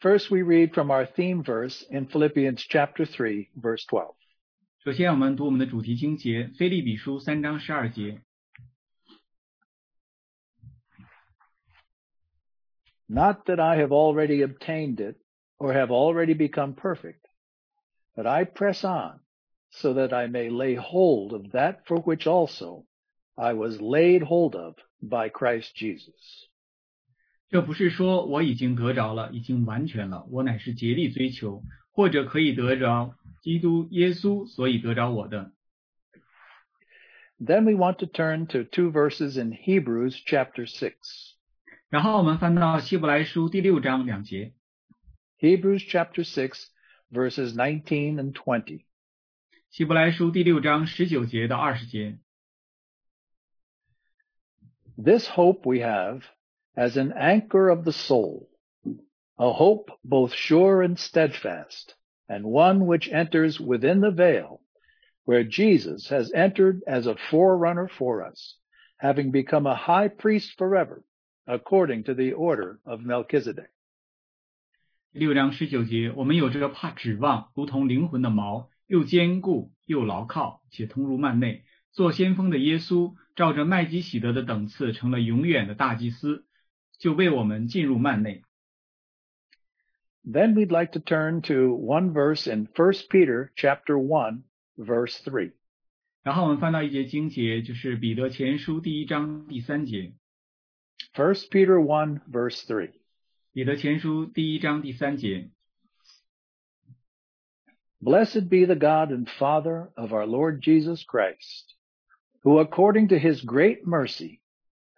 First, we read from our theme verse in Philippians chapter 3, verse 12. 首先，我们读我们的主题经节《菲利比书》三章十二节。 Not that I have already obtained it or have already become perfect, but I press on so that I may lay hold of that for which also I was laid hold of by Christ Jesus. 这不是说我已经得着了，已经完全了，我乃是竭力追求，或者可以得着基督耶稣，所以得着我的。 Then we want to turn to two verses in Hebrews chapter 6. 然后我们翻到希伯来书第六章两节， Hebrews chapter 6, verses 19 and 20. 希伯来书第六章十九节到二十节。 This hope we have as an anchor of the soul, a hope both sure and steadfast, and one which enters within the veil, where Jesus has entered as a forerunner for us, having become a high priest forever, according to the order of Melchizedek. 六章十九节，我们有这个怕指望，如同灵魂的锚，又坚固又牢靠，且通入幔内。做先锋的耶稣，照着麦基喜德的等次，成了永远的大祭司， 就为我们进入幔内。 Then we'd like to turn to one verse in 1 Peter chapter 1, verse 3. 然后我们翻到一节经节，就是彼得前书第一章第三节。 1 Peter 1, verse 3. 彼得前书第一章第三节， Blessed be the God and Father of our Lord Jesus Christ, who according to his great mercy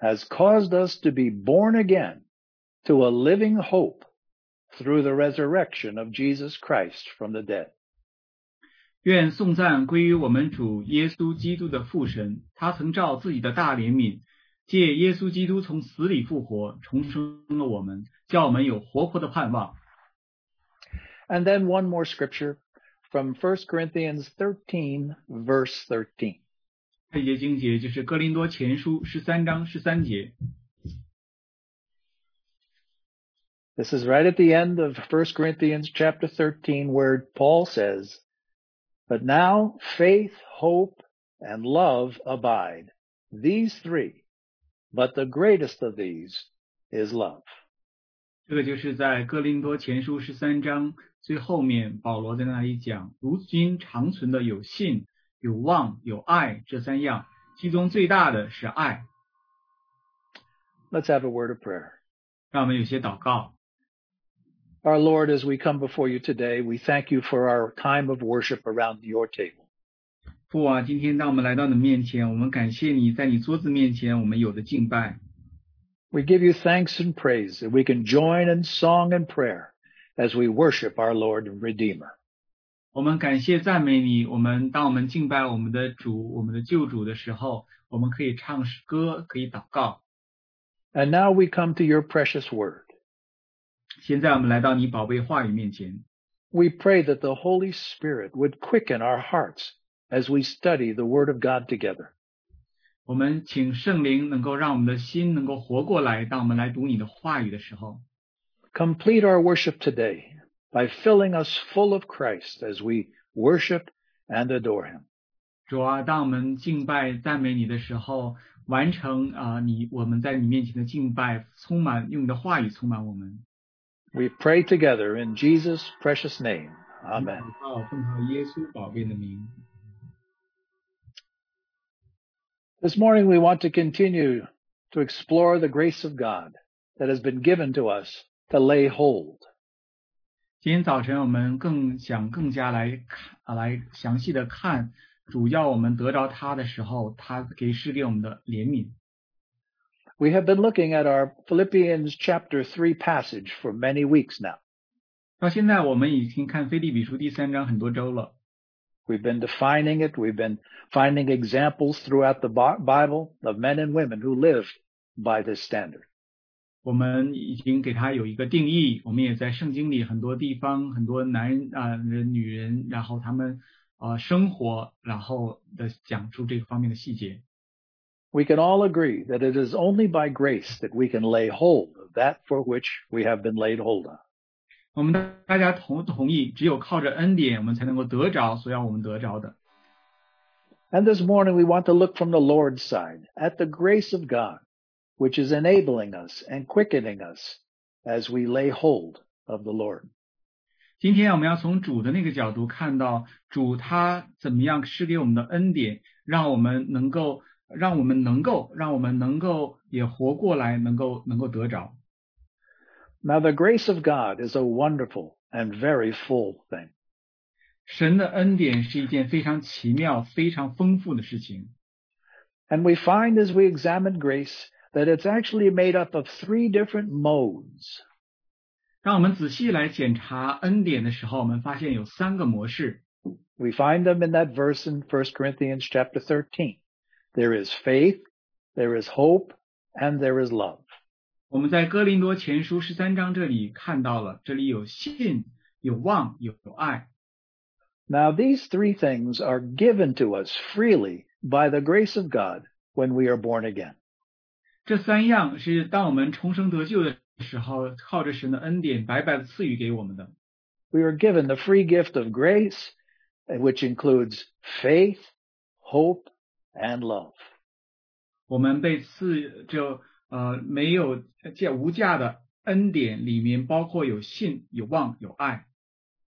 has caused us to be born again to a living hope through the resurrection of Jesus Christ from the dead. 愿颂赞归于我们主耶稣基督的父神，他曾照自己的大怜悯，借耶稣基督从死里复活，重生了我们，叫我们有活泼的盼望。 And then one more scripture from 1 Corinthians 13, verse 13. 这一节经节就是哥林多前书十三章十三节， This is right at the end of 1 Corinthians chapter 13 where Paul says, But now faith, hope, and love abide, these three, but the greatest of these is love. 这个就是在哥林多前书十三章最后面，保罗在那里讲，如今长存的有信、 有望、有爱这三样，其中最大的是爱。 Let's have a word of prayer. 让我们有些祷告。 Our Lord, as we come before you today, we thank you for our time of worship around your table. 父啊，今天当我们来到你的面前，我们感谢你在你桌子面前我们有的敬拜。 We give you thanks and praise that we can join in song and prayer as we worship our Lord and Redeemer. 我们感谢赞美你。我们当我们敬拜我们的主、我们的救主的时候，我们可以唱诗歌，可以祷告。 And now we come to your precious word. 现在我们来到你宝贝话语面前， We pray that the Holy Spirit would quicken our hearts as we study the Word of God together. 我们请圣灵能够让我们的心能够活过来。当我们来读你的话语的时候， Complete our worship today by filling us full of Christ as we worship and adore Him. 主啊，当我们敬拜赞美你的时候，完成啊、你我们在你面前的敬拜，充满用你的话语充满我们。 We pray together in Jesus' precious name. Amen. 祷告奉靠耶稣宝贝的名。 This morning we want to continue to explore the grace of God that has been given to us to lay hold. 今天早晨我们更想更加来看啊，来详细的看主要我们得着他的时候，他给施给我们的怜悯。 We have been looking at our Philippians chapter 3 passage for many weeks now. 到现在我们已经看腓立比书第三章很多周了， We've been defining it. We've been finding examples throughout the Bi- Bible of men and women who live by this standard. 我们已经给他有一个定义，我们也在圣经里很多地方很多男啊、人、女人，然后他们呃生活，然后的讲出这个方面的细节。 We can all agree that it is only by grace that we can lay hold of that for which we have been laid hold of. 我们大大家同同意，只有靠着恩典，我们才能够得着所要我们得着的。 And this morning we want to look from the Lord's side at the grace of God, which is enabling us and quickening us as we lay hold of the Lord. 今天我们要从主的那个角度看到主他怎么样施给我们的恩典，让我们能够，让我们能够，让我们能够也活过来，能够能够得着。 Now the grace of God is a wonderful and very full thing. 神的恩典是一件非常奇妙、非常丰富的事情。 And we find as we examine grace that it's actually made up of three different modes. 让我们仔细来检查恩典的时候，我们发现有三个模式。 We find them in that verse in 1 Corinthians chapter 13. There is faith, there is hope, and there is love. 我们在哥林多前书十三章这里看到了，这里有信、有望、有爱。 Now these three things are given to us freely by the grace of God when we are born again. 这三样是当我们重生得救的时候，靠着神的恩典白白的赐予给我们的。 We are given the free gift of grace, which includes faith, hope, and love. 我们被赐这呃没有价无价的恩典，里面包括有信、有望、有爱。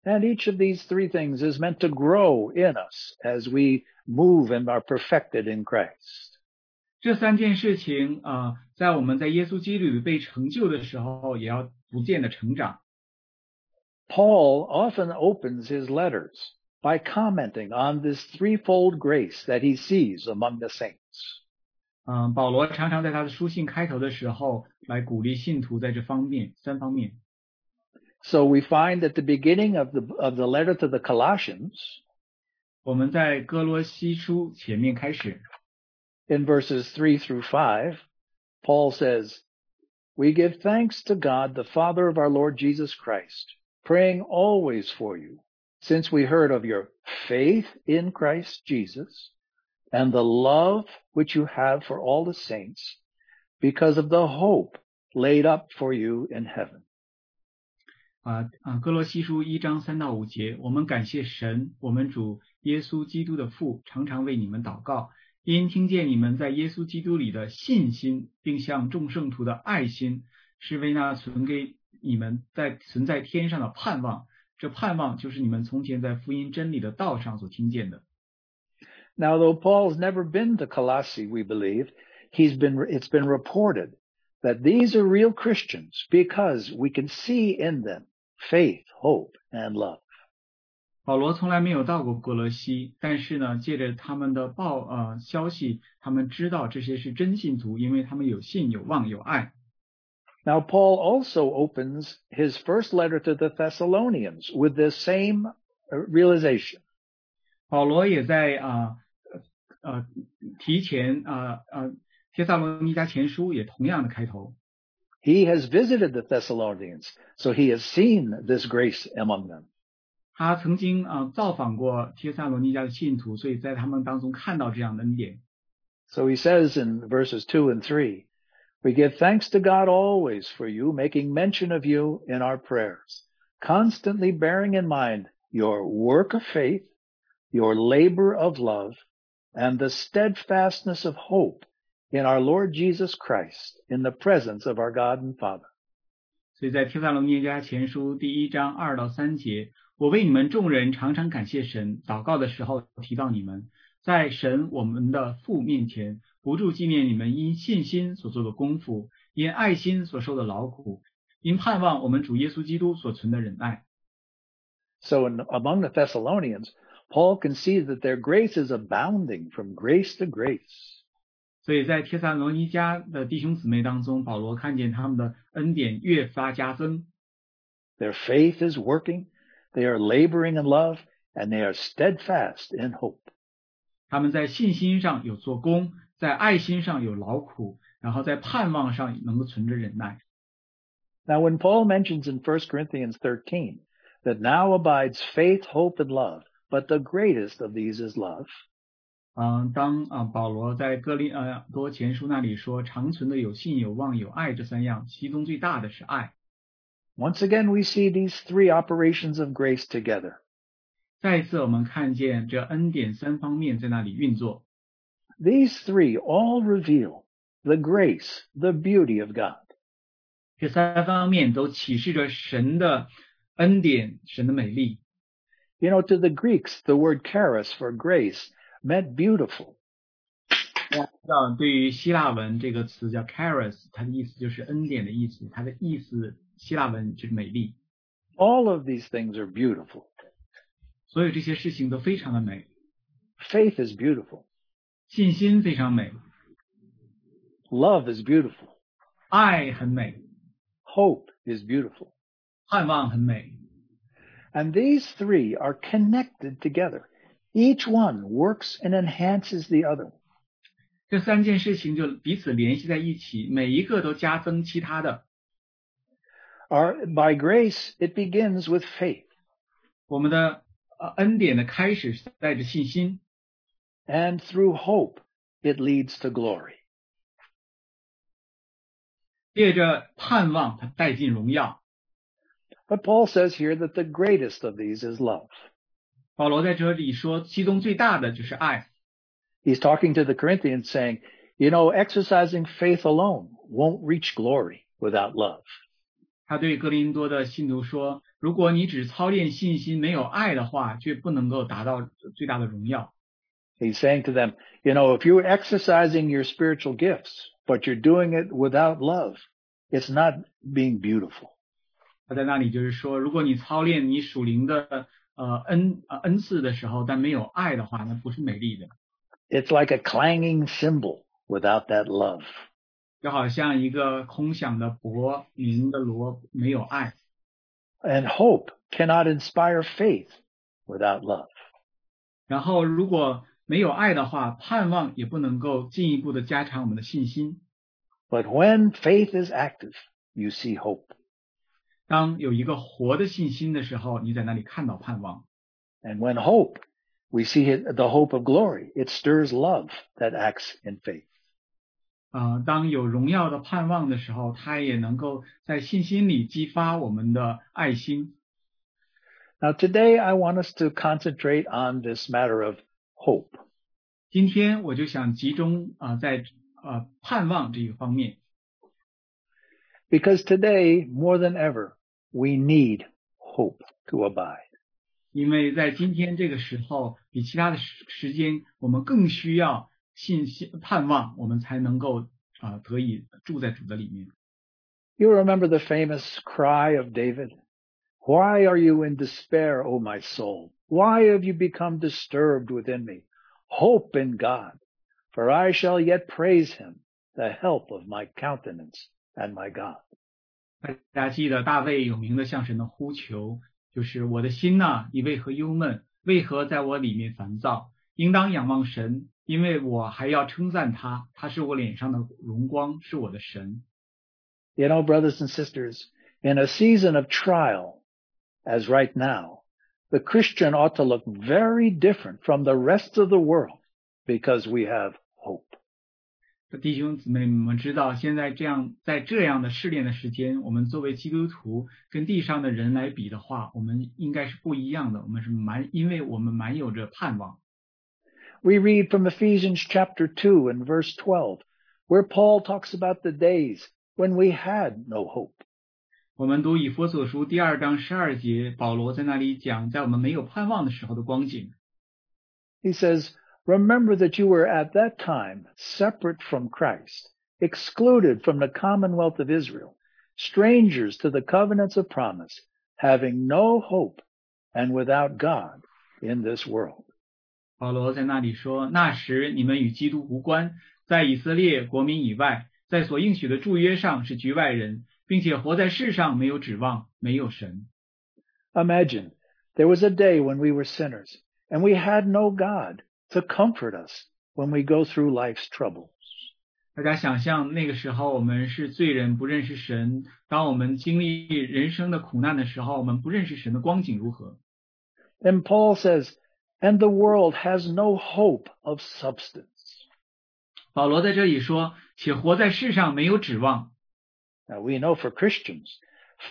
And each of these three things is meant to grow in us as we move and are perfected in Christ. 这三件事情啊、呃在我们在耶稣基督里被成就的时候，也要逐渐的成长。 Paul often opens his letters by commenting on this threefold grace that he sees among the saints. 嗯，保罗常常在他的书信开头的时候来鼓励信徒在这方面三方面。 So we find at the beginning of the, of the letter to the Colossians, 我们在哥罗西书前面开始， in verses 3 through 5, Paul says, We give thanks to God, the Father of our Lord Jesus Christ, praying always for you, since we heard of your faith in Christ Jesus and the love which you have for all the saints because of the hope laid up for you in heaven. 啊啊，哥罗西书一章三到五节，我们感谢神，我们主耶稣基督的父，常常为你们祷告， 因听见你们在耶稣基督里的信心，并向众圣徒的爱心，是为那存给你们在存在天上的盼望。这盼望就是你们从前在福音真理的道上所听见的。 Now, though Paul's never been to Colossae, we believe, he's been, it's been reported that these are real Christians because we can see in them faith, hope, and love. 保罗从来没有到过哥罗西，但是呢，借着他们的报呃消息，他们知道这些是真信徒，因为他们有信、有望、有爱。 Now, Paul also opens his first letter to the Thessalonians with this same uh, realization. 保罗也在啊呃呃提前啊呃帖撒罗尼迦前书也同样的开头， He has visited the Thessalonians, so he has seen this grace among them. 他曾经啊造访过帖撒罗尼迦的信徒，所以在他们当中看到这样的恩典。 So he says in verses 2 and 3, We give thanks to God always for you, making mention of you in our prayers, constantly bearing in mind your work of faith, your labor of love, and the steadfastness of hope in our Lord Jesus Christ in the presence of our God and Father. 所以在帖撒罗尼迦前书第一章二到三节， 我为你们众人常常感谢神，祷告的时候提到你们，在神我们的父面前，不住纪念你们因信心所做的功夫，因爱心所受的劳苦，因盼望我们主耶稣基督所存的忍耐。 So in, among the Thessalonians, Paul can see that their grace is abounding from grace to grace. 所以在帖撒罗尼迦的弟兄姊妹当中，保罗看见他们的恩典越发加增， Their faith is working, they are laboring in love, and they are steadfast in hope. 他们在信心上有做工，在爱心上有劳苦，然后在盼望上能够存着忍耐。 Now, when Paul mentions in 1 Corinthians 13 that now abides faith, hope, and love, but the greatest of these is love, 嗯，当啊保罗在哥林呃多前书那里说，长存的有信、有望、有爱这三样，其中最大的是爱。 Once again, we see these three operations of grace together. 再一次，我们看见这恩典三方面在那里运作。 These three all reveal the grace, the beauty of God. 这三方面都启示着神的恩典、神的美丽。 You know, to the Greeks, the word charis for grace meant beautiful. 大家知道，对于希腊文这个词叫 charis，它的意思就是恩典的意思，它的意思 希腊文就是美丽。 All of these things are beautiful. 所有这些事情都非常的美， Faith is beautiful. 信心非常美， Love is beautiful. 爱很美， Hope is beautiful. 盼望很美。 And these three are connected together. Each one works and enhances the other. 这三件事情就彼此联系在一起，每一个都加增其他的。 Our, by grace, it begins with faith. 我们的呃恩典的开始是带着信心， And through hope, it leads to glory. 借着盼望，它带进荣耀。 But Paul says here that the greatest of these is love. 保罗在这里说，其中最大的就是爱。 He's talking to the Corinthians saying, you know, exercising faith alone won't reach glory without love. 他对哥林多的信徒说：“如果你只操练信心，没有爱的话，却不能够达到最大的荣耀。 He's saying to them, you know, if you're exercising your spiritual gifts, but you're doing it without love, it's not being beautiful. ”他在那里就是说，如果你操练你属灵的呃恩呃恩赐的时候，但没有爱的话，那不是美丽的， It's like a clanging cymbal without that love. 就好像一个空响的钹鸣的锣，没有爱。 And hope cannot inspire faith without love. 然后如果没有爱的话，盼望也不能够进一步的加强我们的信心。 But when faith is active, you see hope. 当有一个活的信心的时候，你在那里看到盼望。 And when hope, we see it, the hope of glory. It stirs love that acts in faith. 呃，当有荣耀的盼望的时候，它也能够在信心里激发我们的爱心。 Now today I want us to concentrate on this matter of hope. 今天我就想集中啊、呃在呃盼望这个方面， Because today, more than ever, we need hope to abide. 因为在今天这个时候，比其他的时时间，我们更需要 信心盼望，我们才能够啊、呃得以住在主的里面。 You remember the famous cry of David? Why are you in despair, O my soul? Why have you become disturbed within me? Hope in God, for I shall yet praise him, the help of my countenance and my God. 大家记得大卫有名的向神的呼求，就是我的心呐、你为何忧闷？为何在我里面烦躁？应当仰望神， 因为我还要称赞他，他是我脸上的荣光，是我的神。 You know, brothers and sisters, in a season of trial, as right now, the Christian ought to look very different from the rest of the world because we have hope. 弟兄姊妹，你们知道，现在这样在这样的试炼的时间，我们作为基督徒跟地上的人来比的话，我们应该是不一样的。我们是满，因为我们满有着盼望。 We read from Ephesians chapter 2 and verse 12, where Paul talks about the days when we had no hope. 我们读以佛所书第二章十二节，保罗在那里讲，在我们没有盼望的时候的光景。 He says, Remember that you were at that time separate from Christ, excluded from the commonwealth of Israel, strangers to the covenants of promise, having no hope and without God in this world. 保罗在那里说：“那时你们与基督无关，在以色列国民以外，在所应许的祝约上是局外人，并且活在世上没有指望，没有神。 Imagine there was a day when we were sinners and we had no God to comfort us when we go through life's troubles. 大家想象那个时候我们是罪人，不认识神。当我们经历人生的苦难的时候，我们不认识神的光景如何？ Then Paul says, and the world has no hope of substance. 保罗在这里说：且活在世上没有指望。 Now we know for Christians,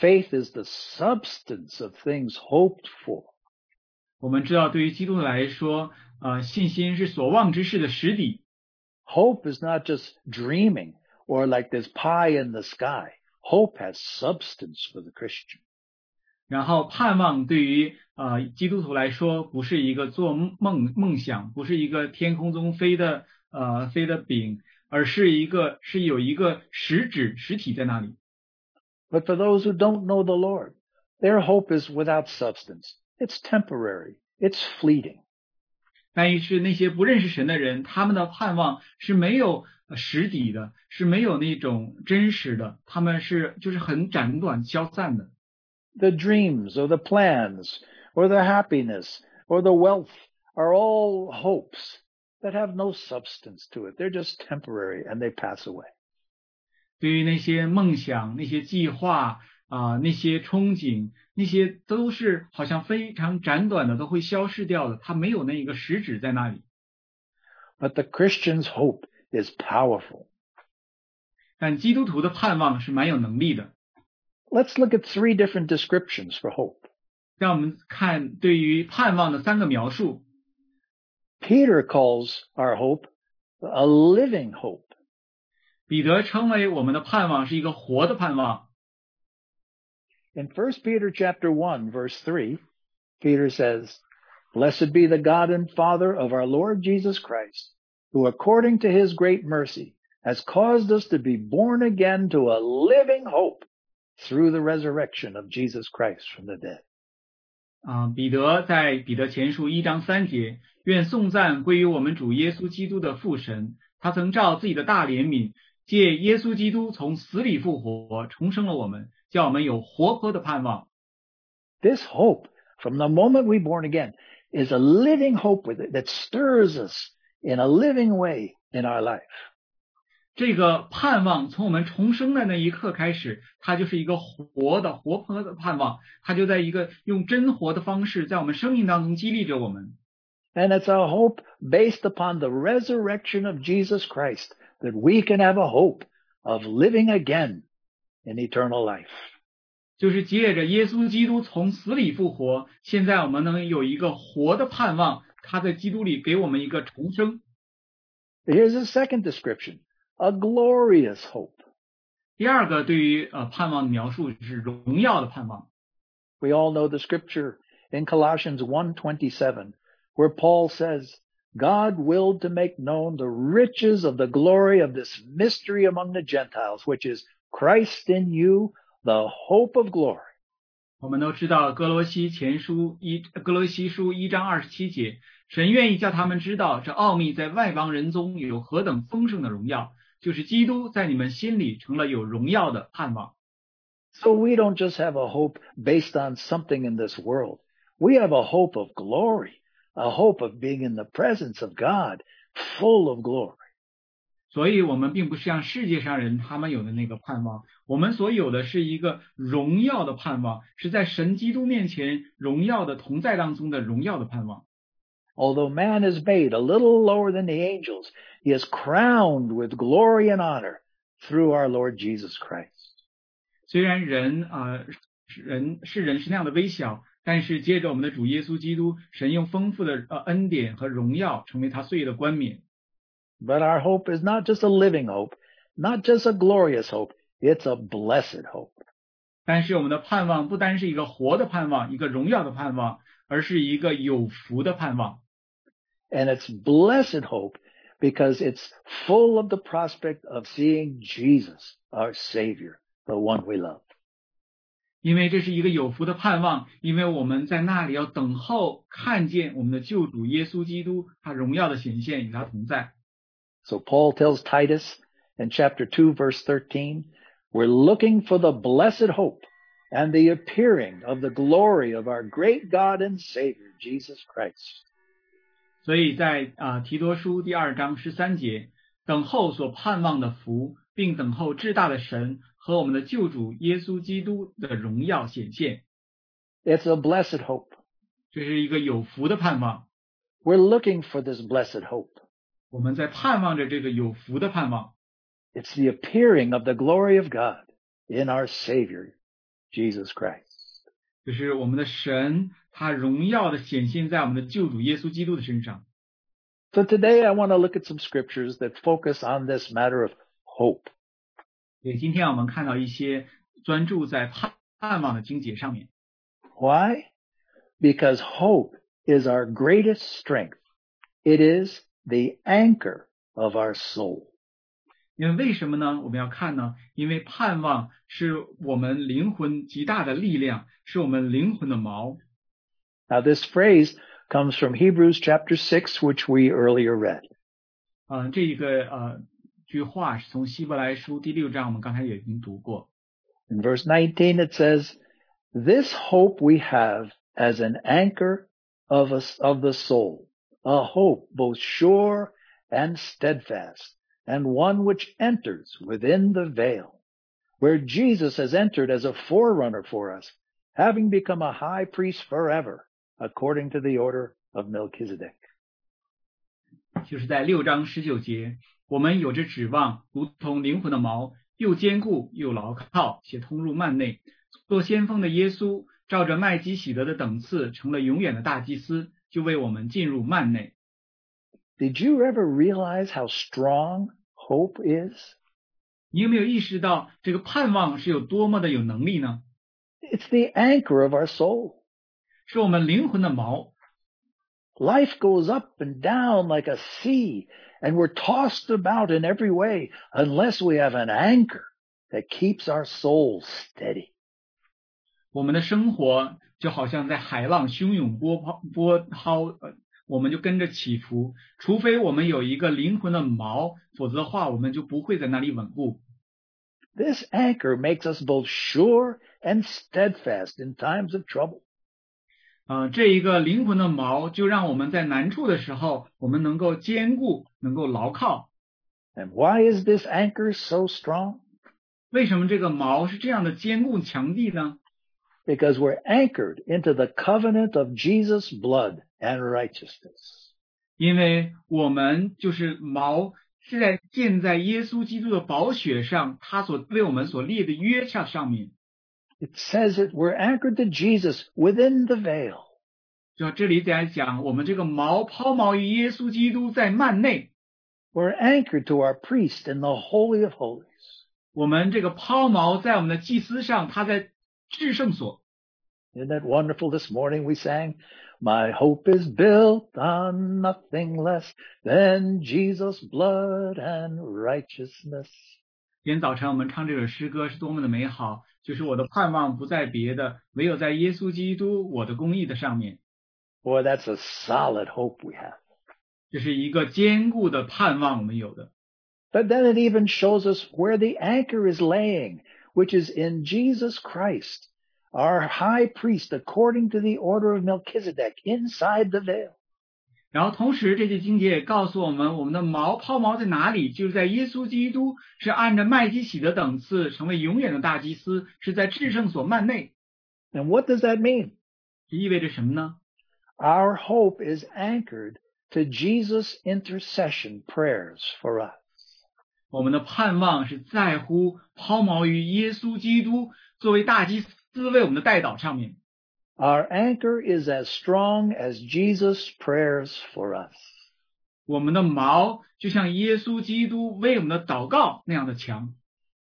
faith is the substance of things hoped for. 我们知道，对于基督徒来说，呃，信心是所望之事的实底。 Hope is not just dreaming or like this pie in the sky. Hope has substance for the Christian. 然后盼望对于呃基督徒来说，不是一个做梦梦想，不是一个天空中飞的呃飞的饼，而是一个是有一个实质实体在那里。But for those who don't know the Lord, their hope is without substance. It's temporary. It's fleeting. 但是那些不认识神的人，他们的盼望是没有呃实底的，是没有那种真实的，他们是就是很斩短消散的。The dreams or the plans or the happiness or the wealth are all hopes that have no substance to it. They're just temporary and they pass away. 对于那些梦想、那些计划啊、那些憧憬，那些都是好像非常斩短的，都会消逝掉的，它没有那一个实质在那里。 But the Christian's hope is powerful. 但基督徒的盼望是蛮有能力的。 Let's look at three different descriptions for hope. 让我们看对于盼望的三个描述。 Peter calls our hope a living hope. 彼得称为我们的盼望是一个活的盼望。 In 1 Peter chapter 1 verse 3, Peter says, Blessed be the God and Father of our Lord Jesus Christ, who according to his great mercy has caused us to be born again to a living hope through the resurrection of Jesus Christ from the dead. 啊、彼得在彼得前书一章三节，愿颂赞归于我们主耶稣基督的父神，他曾照自己的大怜悯，借耶稣基督从死里复活，重生了我们，叫我们有活泼的盼望。 This hope, from the moment we're born again, is a living hope with it that stirs us in a living way in our life. 这个盼望从我们重生的那一刻开始，它就是一个活的、活泼的盼望，它就在一个用真活的方式，在我们生命当中激励着我们。And it's a hope based upon the resurrection of Jesus Christ that we can have a hope of living again in eternal life. 就是借着耶稣基督从死里复活，现在我们能有一个活的盼望，他在基督里给我们一个重生。Here's a second description, a glorious hope. 第二个对于呃盼望的描述是荣耀的盼望。 We all know the scripture in Colossians 1:27 where Paul says, God willed to make known the riches of the glory of this mystery among the Gentiles, which is Christ in you, the hope of glory. 我们都知道哥罗西前书一哥罗西书一章二十七节，神愿意叫他们知道这奥秘在外邦人中有何等丰盛的荣耀， 就是基督在你们心里成了有荣耀的盼望。So we don't just have a hope based on something in this world. We have a hope of glory, a hope of being in the presence of God, full of glory. 所以，我们并不是像世界上人他们有的那个盼望，我们所有的是一个荣耀的盼望，是在神基督面前荣耀的同在当中的荣耀的盼望。Although man is made a little lower than the angels, he is crowned with glory and honor through our Lord Jesus Christ. 虽然人啊、呃人是人是那样的微小，但是接着我们的主耶稣基督，神用丰富的呃恩典和荣耀成为他岁月的冠冕。 But our hope is not just a living hope, not just a glorious hope, it's a blessed hope. 但是我们的盼望不单是一个活的盼望，一个荣耀的盼望，而是一个有福的盼望。 And it's blessed hope because it's full of the prospect of seeing Jesus, our Savior, the one we love. 因为这是一个有福的盼望，因为我们在那里要等候看见我们的救主耶稣基督他荣耀的显现，与他同在。 So Paul tells Titus in chapter 2 verse 13, we're looking for the blessed hope and the appearing of the glory of our great God and Savior, Jesus Christ. 所以在啊、提多书第二章十三节，等候所盼望的福，并等候至大的神和我们的救主耶稣基督的荣耀显现， It's a blessed hope. 这是一个有福的盼望。 We're looking for this blessed hope. 我们在盼望着这个有福的盼望， It's the appearing of the glory of God in our Savior, Jesus Christ. 就是我们的神， 他荣耀的显现在我们的救主耶稣基督的身上。 So today I want to look at some scriptures that focus on this matter of hope. 所以今天我们看到一些专注在盼盼望的经节上面， Why? Because hope is our greatest strength. It is the anchor of our soul. 因为为什么呢？我们要看呢？因为盼望是我们灵魂极大的力量，是我们灵魂的锚。 Now this phrase comes from Hebrews chapter 6, which we earlier read. 嗯、这一个呃句话是从希伯来书第六章，我们刚才也已经读过。 In verse 19 it says, This hope we have as an anchor of us, of the soul, a hope both sure and steadfast, and one which enters within the veil, where Jesus has entered as a forerunner for us, having become a high priest forever, according to the order of Melchizedek. 就是在六章十九节，我们有着指望，如同灵魂的锚，又坚固又牢靠，且通入幔内。做先锋的耶稣，照着麦基喜德的等次，成了永远的大祭司，就为我们进入幔内。 Did you ever realize how strong hope is? 你有没有意识到这个盼望是有多么的有能力呢？ It's the anchor of our soul. 是我们灵魂的锚。 Life goes up and down like a sea, and we're tossed about in every way unless we have an anchor that keeps our souls steady. 我们的生活就好像在海浪汹涌波涛波涛，呃，我们就跟着起伏。除非我们有一个灵魂的锚，否则的话，我们就不会在那里稳固。 This anchor makes us both sure and steadfast in times of trouble. 呃，这一个灵魂的锚，就让我们在难处的时候，我们能够坚固，能够牢靠。And why is this anchor so strong? 为什么这个锚是这样的坚固强地呢？Because we're anchored into the covenant of Jesus' blood and righteousness. 因为我们就是锚是在建在耶稣基督的宝血上，他所为我们所立的约上上面。It says that we're anchored to Jesus within the veil. 就这里在讲，我们这个锚抛锚于耶稣基督在幔内， We're anchored to our priest in the Holy of Holies. 我们这个抛锚在我们的祭司上，他在至圣所。 Isn't that wonderful? This morning we sang, My hope is built on nothing less than Jesus' blood and righteousness. 今天早晨我们唱这首诗歌是多么的美好， 就是我的盼望不在别的，唯有在耶稣基督我的公义的上面。 Boy, that's a solid hope we have. 这是一个坚固的盼望，我们有的。 But then it even shows us where the anchor is laying, which is in Jesus Christ, our high priest, according to the order of Melchizedek, inside the veil. 然后同时，这些经节也告诉我们，我们的锚抛锚在哪里，就是在耶稣基督是按着麦基洗德等次成为永远的大祭司，是在至圣所幔内。And what does that mean? 这意味着什么呢？Our hope is anchored to Jesus' intercession prayers for us. 我们的盼望是在乎抛锚于耶稣基督作为大祭司为我们的代祷上面。Our anchor is as strong as Jesus' prayers for us. 我们的锚就像耶稣基督为我们的祷告那样的强。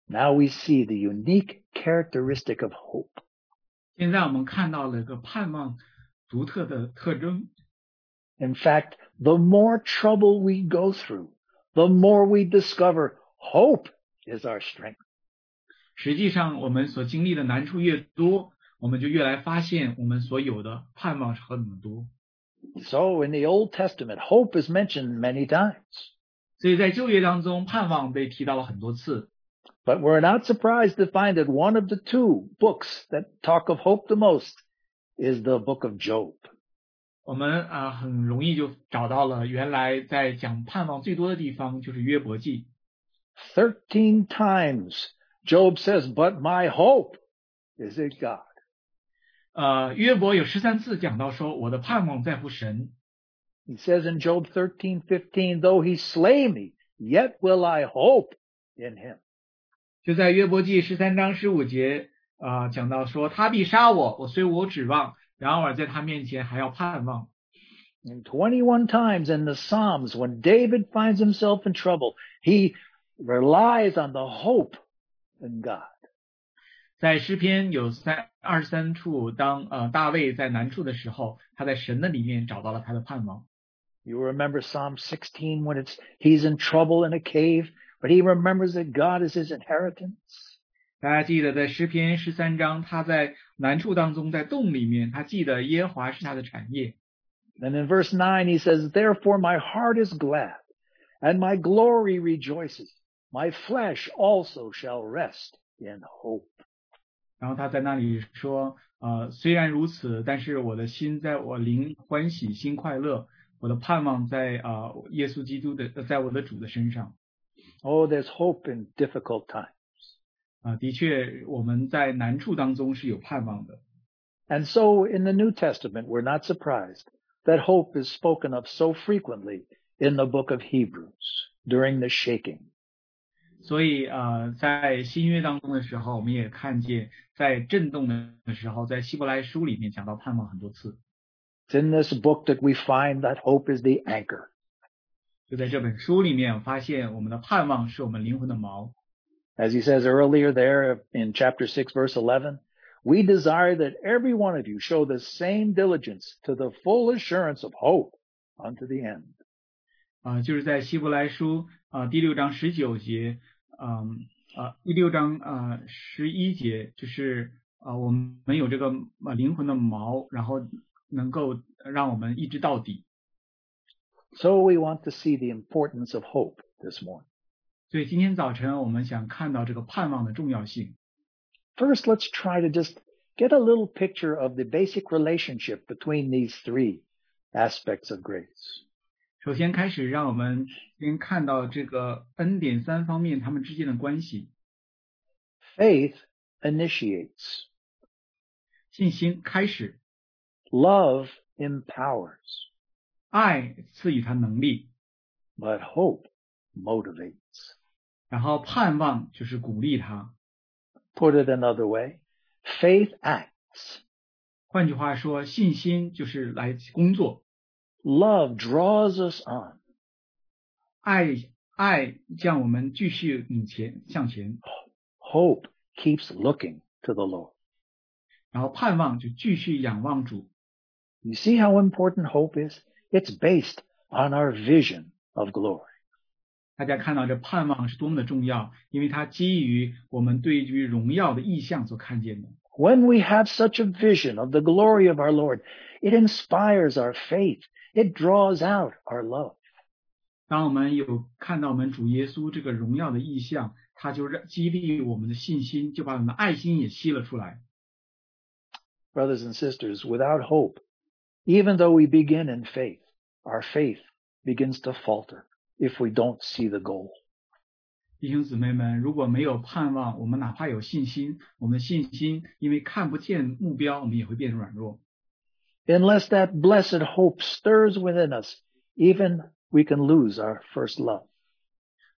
Now we see the unique characteristic of hope. 现在我们看到了一个盼望独特的特征。 In fact, the more trouble we go through, the more we discover hope is our strength. 实际上，我们所经历的难处越多， 我们就越来发现我们所有的盼望是何等的多。 So in the Old Testament, hope is mentioned many times. 所以在旧约当中，盼望被提到了很多次。 But we're not surprised to find that one of the two books that talk of hope the most is the book of Job. 我们啊、呃很容易就找到了，原来在讲盼望最多的地方就是约伯记。 Thirteen times Job says, but my hope is in God. 呃，约伯有十三次讲到说，我的盼望在乎神。 He says in Job 13:15, though he slay me, yet will I hope in him. 就在约伯记十三章十五节 啊、讲到说他必杀我，我虽无指望，然而在他面前还要盼望。 And 21 times in the Psalms, when David finds himself in trouble, he relies on the hope in God. 在诗篇有三二十三处，当呃大卫在难处的时候，他在神的里面找到了他的盼望。 You remember Psalm 16 when it's, he's in trouble in a cave, but he remembers that God is his inheritance. 大家记得在诗篇十三章，他在难处当中，在洞里面，他记得耶和华是他的产业。 And in verse 9 he says, Therefore my heart is glad, and my glory rejoices. My flesh also shall rest in hope. 然后他在那里说，呃，虽然如此，但是我的心在我灵欢喜，心快乐，我的盼望在啊、呃耶稣基督的，呃在我的主的身上。 Oh, there's hope in difficult times. 啊、的确，我们在难处当中是有盼望的。 And so in the New Testament, we're not surprised that hope is spoken of so frequently in the book of Hebrews during the shaking. 所以呃，在新约当中的时候，我们也看见，在震动的时候，在希伯来书里面讲到盼望很多次。 It's in this book that we find that hope is the anchor. 就在这本书里面，我发现我们的盼望是我们灵魂的锚。 As he says earlier there in chapter 6 verse 11, we desire that every one of you show the same diligence to the full assurance of hope unto the end. 啊、就是在希伯来书 啊、第六章十九节，嗯啊、第六章啊十一节，就是啊、我们有这个啊灵魂的锚，然后能够让我们一直到底。 So we want to see the importance of hope this morning. 所以今天早晨我们想看到这个盼望的重要性。 First, let's try to just get a little picture of the basic relationship between these three aspects of grace. 首先开始，让我们先看到这个 N 点三方面他们之间的关系。Faith initiates. 信心开始，Love empowers. 爱赐予他能力，But hope motivates. 然后盼望就是鼓励他。Put it another way, faith acts. 换句话说，信心就是来工作，Love draws us on. 爱爱将我们继续往前向前， Hope keeps looking to the Lord. 然后盼望就继续仰望主。 You see how important hope is? It's based on our vision of glory. 大家看到这盼望是多么的重要，因为它基于我们对于荣耀的意象所看见的。 When we have such a vision of the glory of our Lord, it inspires our faith. It draws out our love. 当我们有看到我们主耶稣这个荣耀的意象，它就让激励我们的信心，就把我们的爱心也吸了出来。 Brothers and sisters, without hope, even though we begin in faith, our faith begins to falter if we don't see the goal. 弟兄姊妹们，如果没有盼望，我们哪怕有信心，我们的信心因为看不见目标，我们也会变软弱。 Unless that blessed hope stirs within us, even we can lose our first love.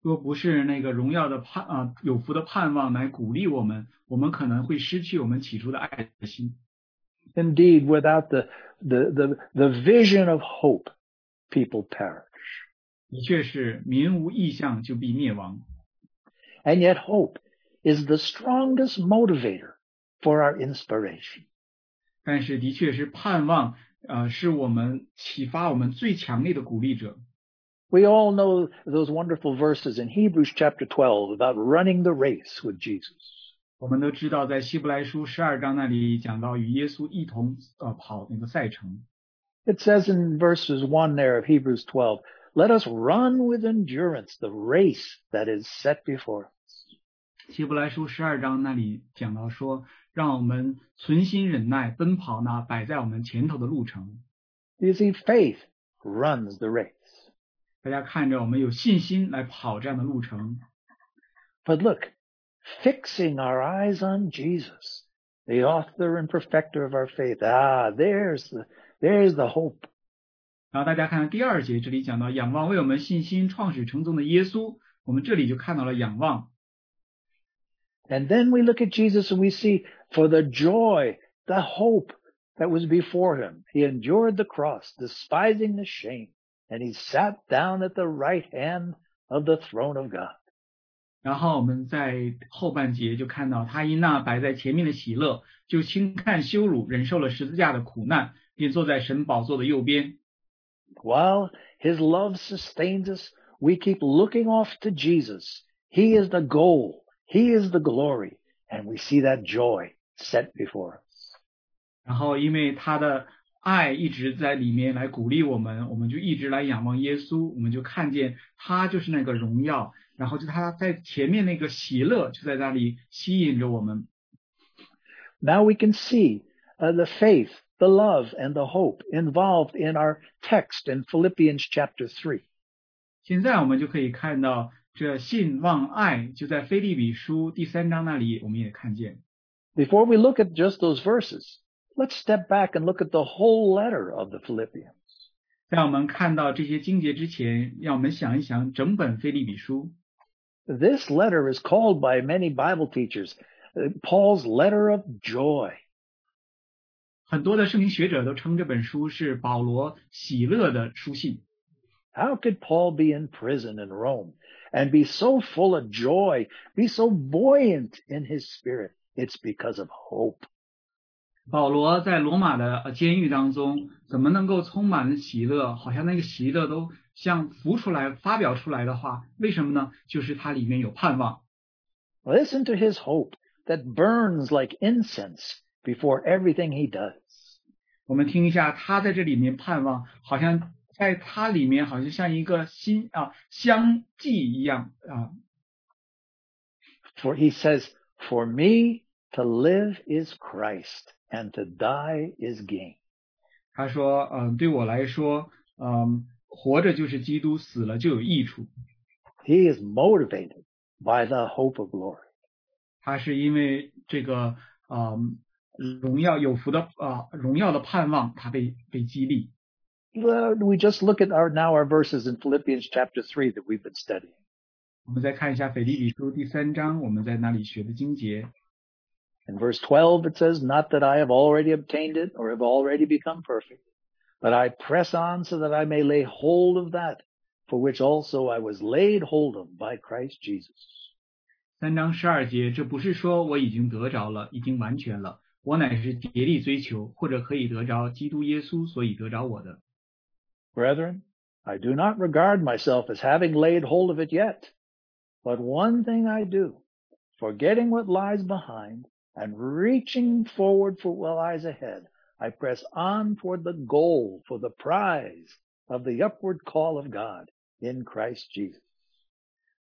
若不是那个荣耀的盼啊、有福的盼望来鼓励我们，我们可能会失去我们起初的爱的心。 Indeed, without the, the, the, the vision of hope, people perish. 的确是民无意向就必灭亡， And yet hope is the strongest motivator for our inspiration. 但是的确是盼望，呃，是我们启发我们最强烈的鼓励者。 We all know those wonderful verses in Hebrews chapter 12 about running the race with Jesus. 我们都知道，在希伯来书十二章那里讲到与耶稣一同呃跑那个赛程。 It says in verses 1 there of Hebrews 12, let us run with endurance the race that is set before us. 希伯来书十二章那里讲到说，让我们存心忍耐，奔跑那摆在我们前头的路程。 You see, faith runs the race. 大家看着，我们有信心来跑这样的路程。 But look, fixing our eyes on Jesus, the author and perfecter of our faith. Ah, there's the, there's the hope. 然后大家看第二节，这里讲到仰望为我们信心创始成终的耶稣，我们这里就看到了仰望。 And then we look at Jesus and we see for the joy, the hope that was before him, he endured the cross, despising the shame, and he sat down at the right hand of the throne of God. 然后我们在后半节就看到他因那摆在前面的喜乐，就轻看羞辱，忍受了十字架的苦难，便坐在神宝座的右边。 While his love sustains us, we keep looking off to Jesus. He is the goal. He is the glory. And we see that joy set before us. 然后因为他的爱一直在里面来鼓励我们，我们就一直来仰望耶稣，我们就看见他就是那个荣耀，然后就他在前面那个喜乐就在那里吸引着我们。 Now we can see uh, the faith, the love, and the hope involved in our text in Philippians chapter 3. 现在我们就可以看到这信望爱就在腓立比书第三章那里，我们也看见。 Before we look at just those verses, let's step back and look at the whole letter of the Philippians. 在我们看到这些经节之前，让我们想一想整本腓立比书。 This letter is called by many Bible teachers uh, Paul's letter of joy. 很多的圣经学者都称这本书是保罗喜乐的书信。 How could Paul be in prison in Rome and be so full of joy, be so buoyant in his spirit? It's because of hope. 保罗在罗马的呃监狱当中，怎么能够充满喜乐？好像那个喜乐都像浮出来、发表出来的话，为什么呢？就是它里面有盼望。 Listen to his hope that burns like incense before everything he does. 我们听一下他在这里面盼望，好像在他里面好像像一个新啊香剂一样啊。 For he says, For me to live is Christ, and to die is gain. 他说，嗯、对我来说，嗯、活着就是基督，死了就有益处。 He is motivated by the hope of glory. 他是因为这个嗯、 荣耀有福的啊、荣耀的盼望，他被被激励。 Uh, We just look at our now our verses in Philippians chapter 3 that we've been studying. 我们再看一下腓立比书第三章，我们在那里学的经节。 In verse 12 it says, Not that I have already obtained it or have already become perfect, but I press on so that I may lay hold of that for which also I was laid hold of by Christ Jesus. 三章十二节，这不是说我已经得着了，已经完全了， 我乃是竭力追求，或者可以得着基督耶稣，所以得着我的。 Brethren, I do not regard myself as having laid hold of it yet, but one thing I do, forgetting what lies behind and reaching forward for what lies ahead, I press on toward the goal for the prize of the upward call of God in Christ Jesus.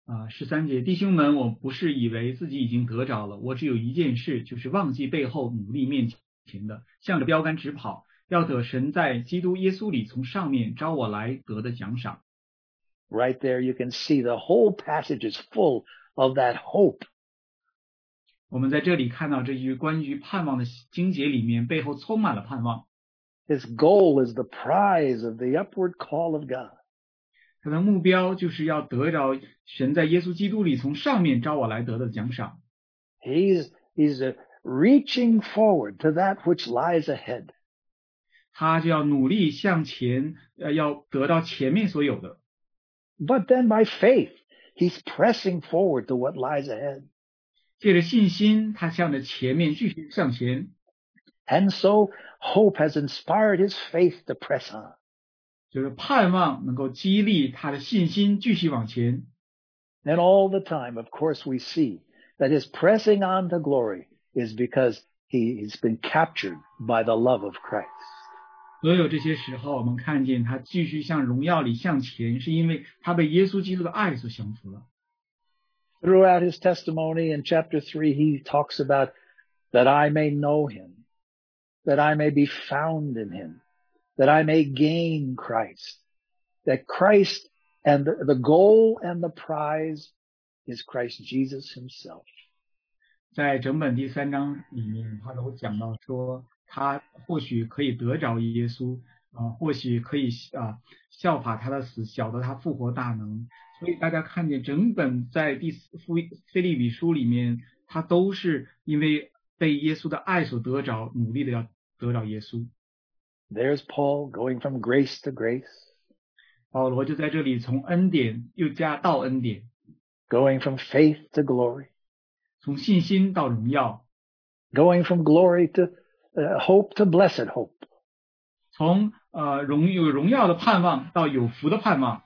啊，十三节，弟兄们，我不是以为自己已经得着了，我只有一件事，就是忘记背后，努力面前的，向着标杆直跑，要得神在基督耶稣里从上面招我来得的奖赏。Right there you can see the whole passage is full of that hope. 我们在这里看到这句关于盼望的经节里面，背后充满了盼望。His goal is the prize of the upward call of God. 他的目标就是要得着神在耶稣基督里从上面招我来得的奖赏。 He's, he's uh, reaching forward to that which lies ahead. 他就要努力向前，呃，要得到前面所有的。 But then by faith, he's pressing forward to what lies ahead. 借着信心，他向着前面继续向前。 And so hope has inspired his faith to press on. 就是盼望能够激励他的信心继续往前。 And all the time, of course, we see that his pressing on to glory is because he, he's been captured by the love of Christ. 所有这些时候，我们看见他继续向荣耀里向前，是因为他被耶稣基督的爱所降服了。 Throughout his testimony in chapter 3, he talks about that I may know him, that I may be found in him, that I may gain Christ, that Christ and the, the goal and the prize is Christ Jesus himself. 在整本第三章里面，他都讲到说，他或许可以得着耶稣啊、或许可以啊、效法他的死，晓得他复活大能。所以大家看见整本在第四福菲利比书里面，他都是因为 被耶稣的爱所得着，努力的要得着耶稣。 There's Paul going from grace to grace, 保罗就在这里从恩典又加到恩典， going from faith to glory, 从信心到荣耀， going from glory to uh, hope to blessed hope. 从呃荣有荣耀的盼望到有福的盼望。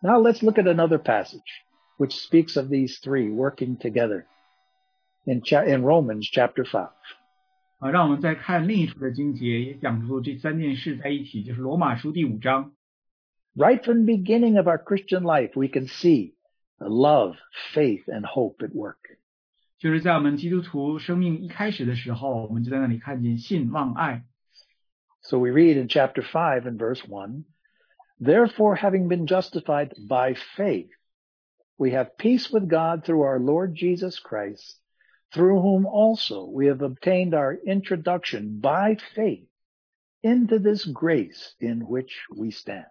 Now let's look at another passage which speaks of these three working together in, cha- in Romans chapter 5. 啊，让我们再看另一处的经节，也讲出这三件事在一起，就是罗马书第五章。 Right from the beginning of our Christian life, we can see the love, faith, and hope at work. 就是在我们基督徒生命一开始的时候，我们就在那里看见信望爱。 So we read in chapter 5 and verse 1, Therefore, having been justified by faith, we have peace with God through our Lord Jesus Christ, through whom also we have obtained our introduction by faith into this grace in which we stand.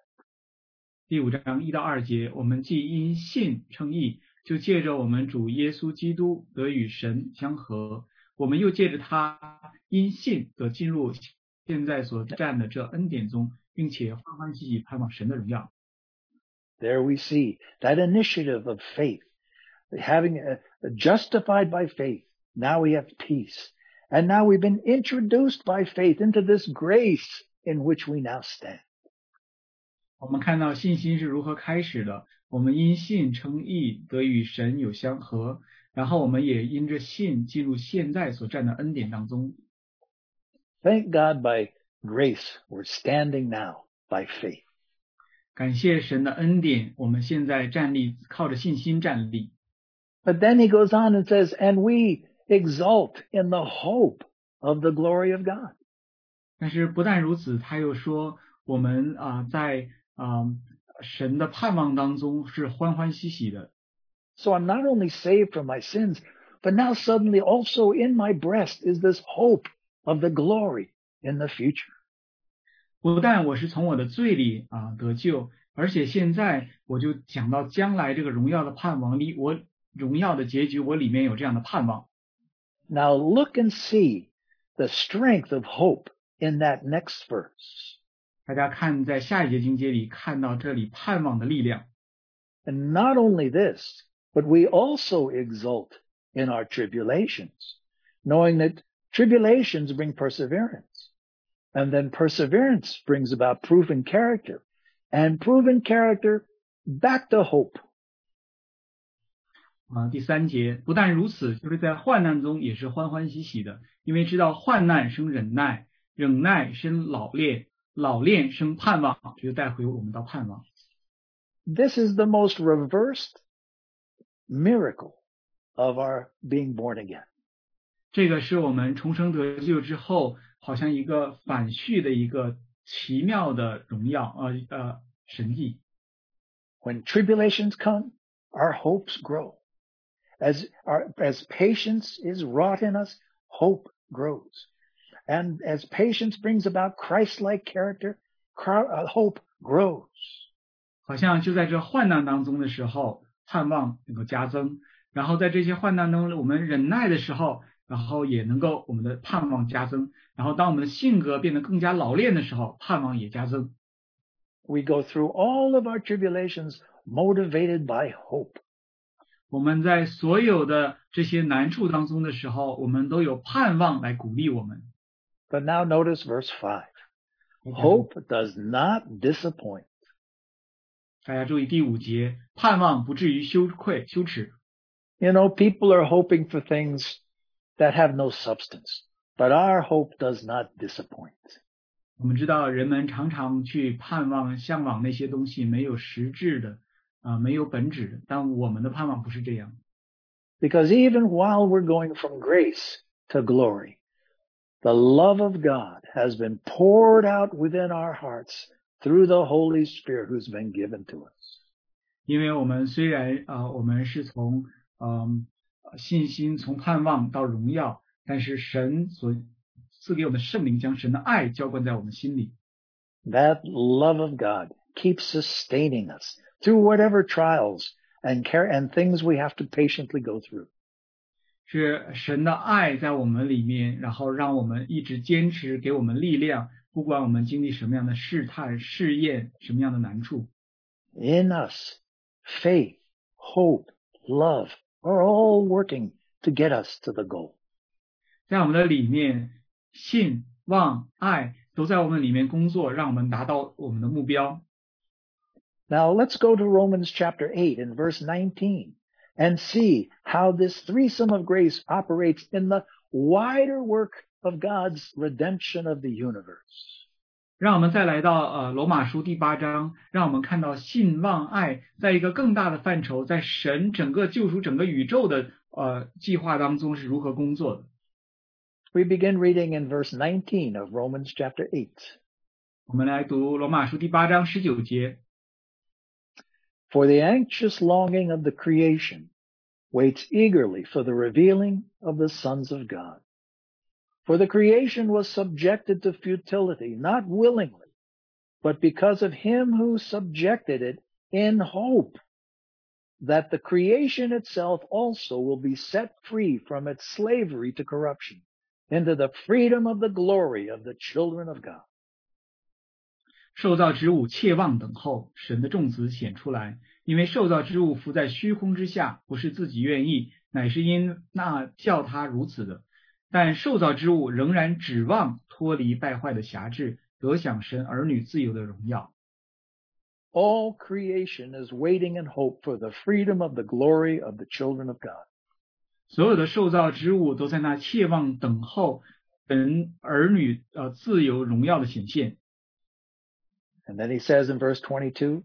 第五章一到二节，我们既因信称义，就借着我们主耶稣基督得与神相合；我们又借着他因信得进入现在所占的这恩典中，并且欢欢喜喜盼望神的荣耀。 There we see that initiative of faith, having uh, justified by faith. Now we have peace. And now we've been introduced by faith into this grace in which we now stand. 我们看到信心是如何开始的。我们因信称义，得与神有相合，然后我们也因着信进入现在所占的恩典当中。 Thank God by grace we're standing now by faith. 感谢神的恩典，我们现在站立，靠着信心站立。 But then he goes on and says, and we exult in the hope of the glory of God. 但是不但如此，他又说我们啊、在啊、神的盼望当中是欢欢喜喜的。 So I'm not only saved from my sins, but now suddenly also in my breast is this hope of the glory in the future. 不但我是从我的罪里啊、得救，而且现在我就讲到将来这个荣耀的盼望里，我荣耀的结局，我里面有这样的盼望。 Now look and see the strength of hope in that next verse. 大家看，在下一节经节里看到这里盼望的力量。 And not only this, but we also exult in our tribulations, knowing that tribulations bring perseverance. And then perseverance brings about proven character, and proven character back to hope. 啊，第三节，不但如此，就是在患难中也是欢欢喜喜的，因为知道患难生忍耐，忍耐生老练，老练生盼望，这就带回我们到盼望。This is the most reversed miracle of our being born again. 这个是我们重生得救之后，好像一个反序的一个奇妙的荣耀，呃呃神迹。When tribulations come, our hopes grow. As our, as patience is wrought in us, hope grows. And as patience brings about Christ-like character, cro- uh, hope grows. 好像就在这患难当中的时候，盼望能够加增；然后在这些患难当中，我们忍耐的时候，然后也能够我们的盼望加增；然后当我们的性格变得更加老练的时候，盼望也加增。 We go through all of our tribulations motivated by hope. 我们在所有的这些难处当中的时候，我们都有盼望来鼓励我们。 But now notice verse 5. Hope does not disappoint. 大家注意第五节，盼望不至于羞愧羞耻。 You know, people are hoping for things that have no substance, but our hope does not disappoint. 我们知道人们常常去盼望、向往那些东西没有实质的 啊、没有本质的，但我们的盼望不是这样。 Because even while we're going from grace to glory, the love of God has been poured out within our hearts through the Holy Spirit who's been given to us. 因为我们虽然啊、我们是从嗯、信心、从盼望到荣耀，但是神所赐给我们的圣灵将神的爱浇灌在我们心里。 That love of God keeps sustaining us through whatever trials and care and things we have to patiently go through. 是神的爱在我们里面，然后让我们一直坚持，给我们力量，不管我们经历什么样的试探、试验，什么样的难处。 In us, faith, hope, love are all working to get us to the goal. 在我们的里面，信、望、爱都在我们里面工作，让我们达到我们的目标。 Now let's go to Romans chapter 8 and verse 19 and see how this threesome of grace operates in the wider work of God's redemption of the universe. 让我们再来到呃罗马书第八章，让我们看到信望爱在一个更大的范畴，在神整个救赎整个宇宙的呃计划当中是如何工作的。 We begin reading in verse 19 of Romans chapter 8. 我们来读罗马书第八章十九节。 For the anxious longing of the creation waits eagerly for the revealing of the sons of God. For the creation was subjected to futility, not willingly, but because of him who subjected it in hope that the creation itself also will be set free from its slavery to corruption into the freedom of the glory of the children of God. 受造之物切望等候神的众子显出来，因为受造之物伏在虚空之下，不是自己愿意，乃是因那叫他如此的。但受造之物仍然指望脱离败坏的辖制，得享神儿女自由的荣耀。All creation is waiting in hope for the freedom of the glory of the children of God. 所有的受造之物都在那切望等候神儿女呃自由荣耀的显现。And then he says in verse 22,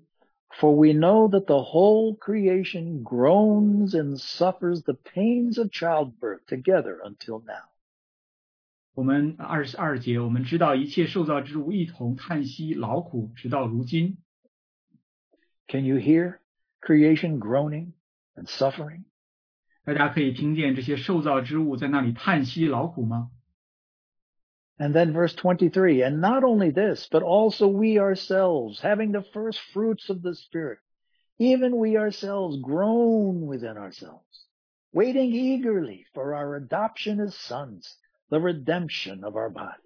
For we know that the whole creation groans and suffers the pains of childbirth together until now. 我们二十二节，我们知道一切受造之物一同叹息劳苦，直到如今。 Can you hear creation groaning and suffering? 大家可以听见这些受造之物在那里叹息劳苦吗？ And then verse 23, and not only this, but also we ourselves, having the first fruits of the Spirit, even we ourselves groan within ourselves, waiting eagerly for our adoption as sons, the redemption of our body.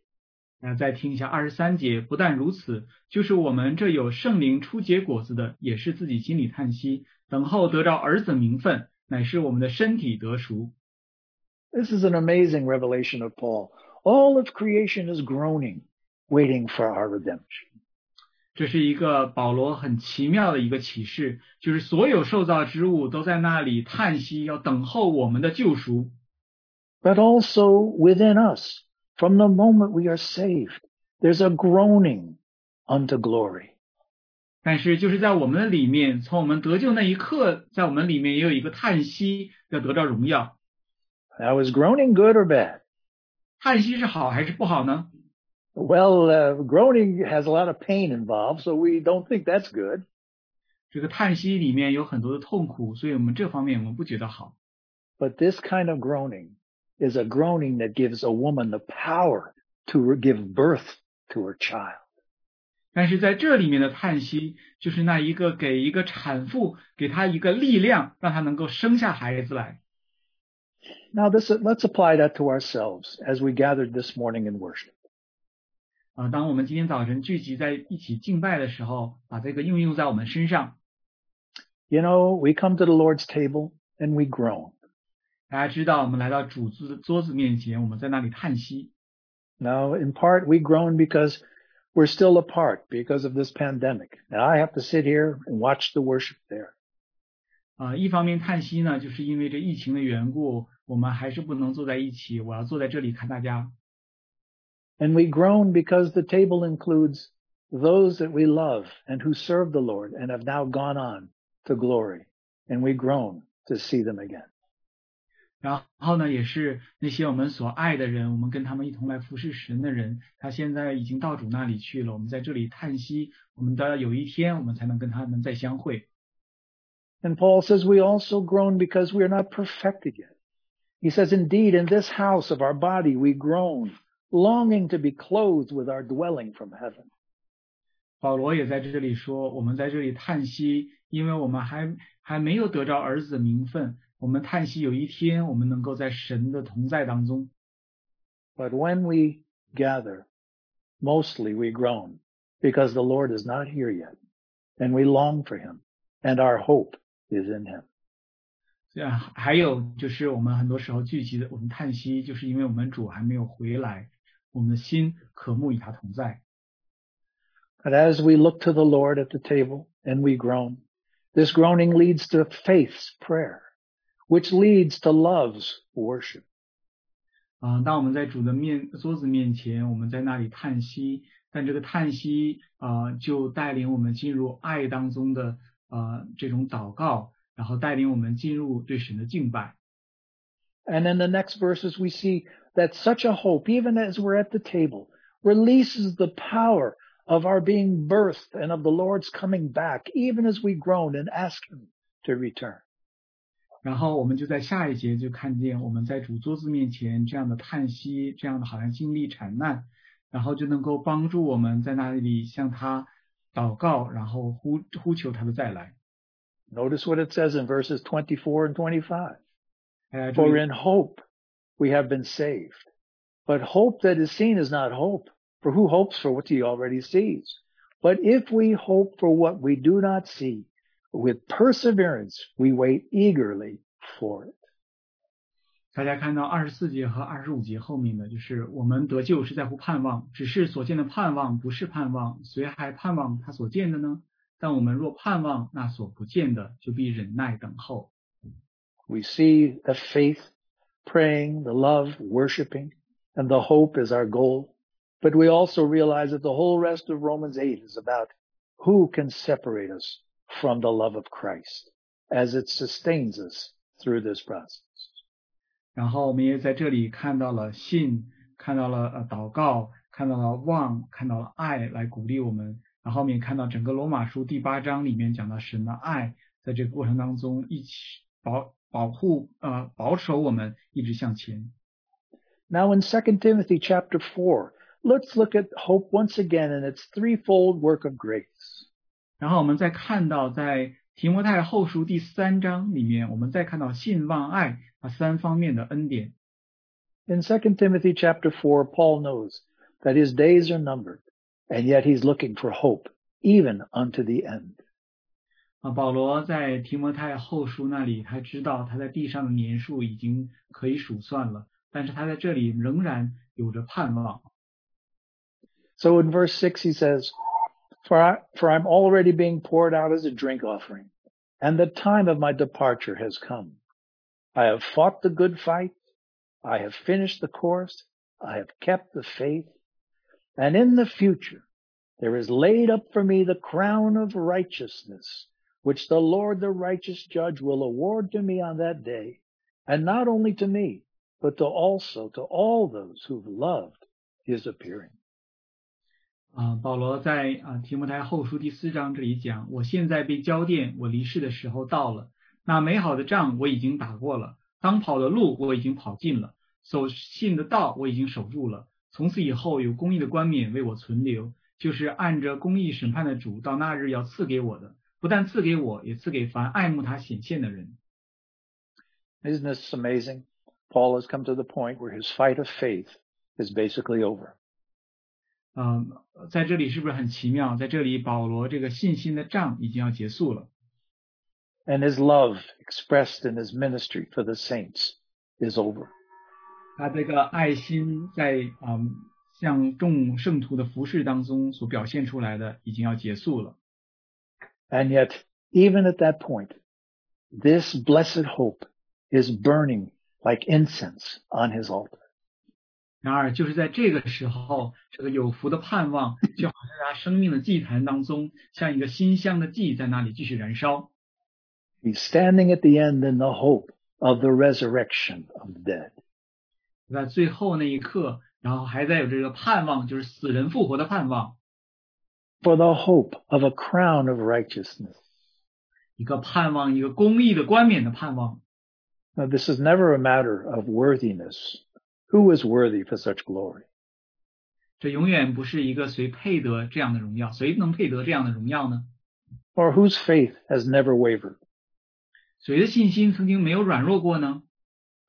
那再听一下二十三节，不但如此，就是我们这有圣灵初结果子的，也是自己心里叹息，等候得着儿子名分，乃是我们的身体得赎。 This is an amazing revelation of Paul. All of creation is groaning, waiting for our redemption. 这是一个保罗很奇妙的一个启示，就是所有受造之物都在那里叹息，要等候我们的救赎。 But also within us, from the moment we are saved, there's a groaning unto glory. 但是就是在我们的里面，从我们得救那一刻，在我们里面也有一个叹息，要得到荣耀。 Now, is groaning good or bad? 叹息是好还是不好呢？ Well, uh, groaning has a lot of pain involved, so we don't think that's good. 这个叹息里面有很多的痛苦，所以我们这方面我们不觉得好。 But this kind of groaning is a groaning that gives a woman the power to give birth to her child. 但是在这里面的叹息，就是那一个给一个产妇给她一个力量，让她能够生下孩子来。 Now, this, let's apply that to ourselves as we gathered this morning in worship. 啊、当我们今天早晨聚集在一起敬拜的时候，把这个应用在我们身上。 You know, we come to the Lord's table and we groan. 大家知道，我们来到主子的桌子面前，我们在那里叹息。 Now, in part, we groan because we're still apart because of this pandemic. Now, I have to sit here and watch the worship there. 啊、一方面叹息呢，就是因为这疫情的缘故， 我们还是不能坐在一起。我要坐在这里看大家。 And we groan because the table includes those that we love and who serve the Lord and have now gone on to glory. And we groan to see them again. 然后呢，也是那些我们所爱的人，我们跟他们一同来服侍神的人，他现在已经到主那里去了。我们在这里叹息，我们的有一天我们才能跟他们再相会。 And Paul says we also groan because we are not perfected yet. He says, indeed, in this house of our body we groan, longing to be clothed with our dwelling from heaven. 保罗也在这里说，我们在这里叹息，因为我们还还没有得着儿子的名分， 我们叹息有一天我们能够在神的同在当中。 But when we gather, mostly we groan because the Lord is not here yet, and we long for him, and our hope is in him. 这样还有就是我们很多时候聚集的，我们叹息，就是因为我们主还没有回来，我们的心渴慕与他同在。 But as we look to the Lord at the table and we groan, this groaning leads to faith's prayer, which leads to love's worship. 啊、当我们在主的面桌子面前，我们在那里叹息，但这个叹息啊、就带领我们进入爱当中的啊这种祷告， 然后带领我们进入对神的敬拜。 And in the next verses, we see that such a hope, even as we're at the table, releases the power of our being birthed and of the Lord's coming back, even as we groan and ask Him to return. 然后我们就在下一节就看见我们在主桌子面前这样的叹息，这样的好像经历产难，然后就能够帮助我们在那里向他祷告，然后呼呼求他的再来。 Notice what it says in verses 24 and 25. 大家注 For 意 in hope we have been saved. But hope that is seen is not hope. For who hopes for what he already sees? But if we hope for what we do not see, with perseverance we wait eagerly for it. 大家看到二十四节和二十五节后面的，就是我们得救是在乎盼望，只是所见的盼望不是盼望，谁还盼望他所见的呢？ 但我们若盼望那所不见的，就必忍耐等候。 We see the faith, praying, the love, worshiping, and the hope is our goal. But we also realize that the whole rest of Romans 8 is about who can separate us from the love of Christ as it sustains us through this process. 然后我们也在这里看到了信，看到了呃祷告，看到了望，看到了爱来鼓励我们。 然后我们也看到整个罗马书第八章里面讲到神的爱，在这个过程当中一起保保护呃保守我们一直向前。 Now in 2 Timothy chapter 4, let's look at hope once again in its threefold work of grace. 然后我们再看到在提摩太后书第三章里面，我们再看到信望爱啊三方面的恩典。 In 2 Timothy chapter 4, Paul knows that his days are numbered, and yet he's looking for hope, even unto the end. 啊，保罗在提摩太后书那里，他知道他在地上的年数已经可以数算了，但是他在这里仍然有着盼望。 So in verse 6 he says, for, I, for I'm already being poured out as a drink offering, and the time of my departure has come. I have fought the good fight. I have finished the course. I have kept the faith. And in the future, there is laid up for me the crown of righteousness, which the Lord, the righteous judge, will award to me on that day. And not only to me, but to also to all those who've loved his appearing. 啊，保罗在啊提摩太后书第四章这里讲，我现在被交奠，我离世的时候到了。那美好的仗我已经打过了，当跑的路我已经跑尽了，守信的道我已经守住了。 从此以后有公义的冠冕为我存留，就是按着公义审判的主到那日要赐给我的，不但赐给我，也赐给凡爱慕他显现的人。Isn't this amazing? Paul has come to the point where his fight of faith is basically over. 嗯，在这里是不是很奇妙？在这里，保罗这个信心的仗已经要结束了。And his love expressed in his ministry for the saints is over. 他这个爱心在嗯向众圣徒的服饰当中所表现出来的已经要结束了。 And yet, even at that point, this blessed hope is burning like incense on his altar. 然而，就是在这个时候，这个有福的盼望就好像在他生命的祭坛当中，像一个馨香的祭在那里继续燃烧。 He's standing at the end in the hope of the resurrection of the dead. 在最后那一刻，然后还在有这个盼望，就是死人复活的盼望， For the hope of a crown of righteousness. 一个盼望，一个公义的冠冕的盼望。 Now, this is never a matter of worthiness. Who is worthy for such glory? 这永远不是一个谁配得这样的荣耀，谁能配得这样的荣耀呢？ Or whose faith has never wavered? 谁的信心曾经没有软弱过呢？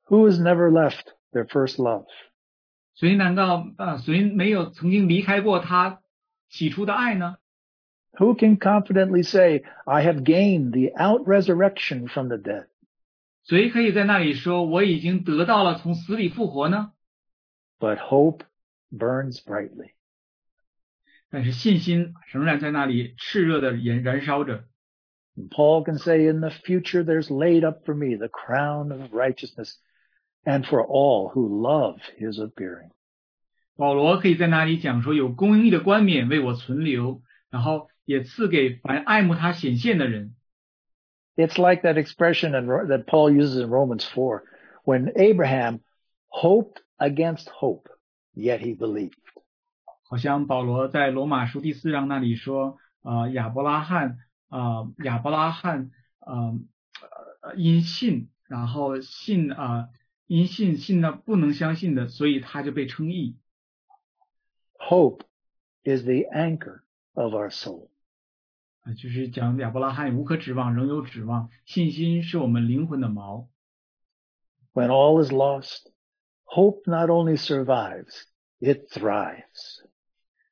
Who has never left their first love? 谁难道啊、谁没有曾经离开过他起初的爱呢？ Who can confidently say, I have gained the out resurrection from the dead? 谁可以在那里说我已经得到了从死里复活呢？ But hope burns brightly. 但是信心仍然在那里炽热的燃燃烧着。 And Paul can say, in the future there's laid up for me the crown of righteousness and for all who love his appearing. 保罗可以在那里讲说，有公义的冠冕为我存留，然后也赐给凡爱慕他显现的人。 It's like that expression in, Ro- that Paul uses in Romans 4 when Abraham hoped against hope, yet he believed. 好像保罗在罗马书第四章那里说，呃，亚伯拉罕，呃，亚伯拉罕，呃，呃因信，然后信啊、呃 因信信到不能相信的，所以他就被称义。Hope is the anchor of our soul. 啊，就是讲亚伯拉罕无可指望，仍有指望。信心是我们灵魂的锚。When all is lost, hope not only survives, it thrives.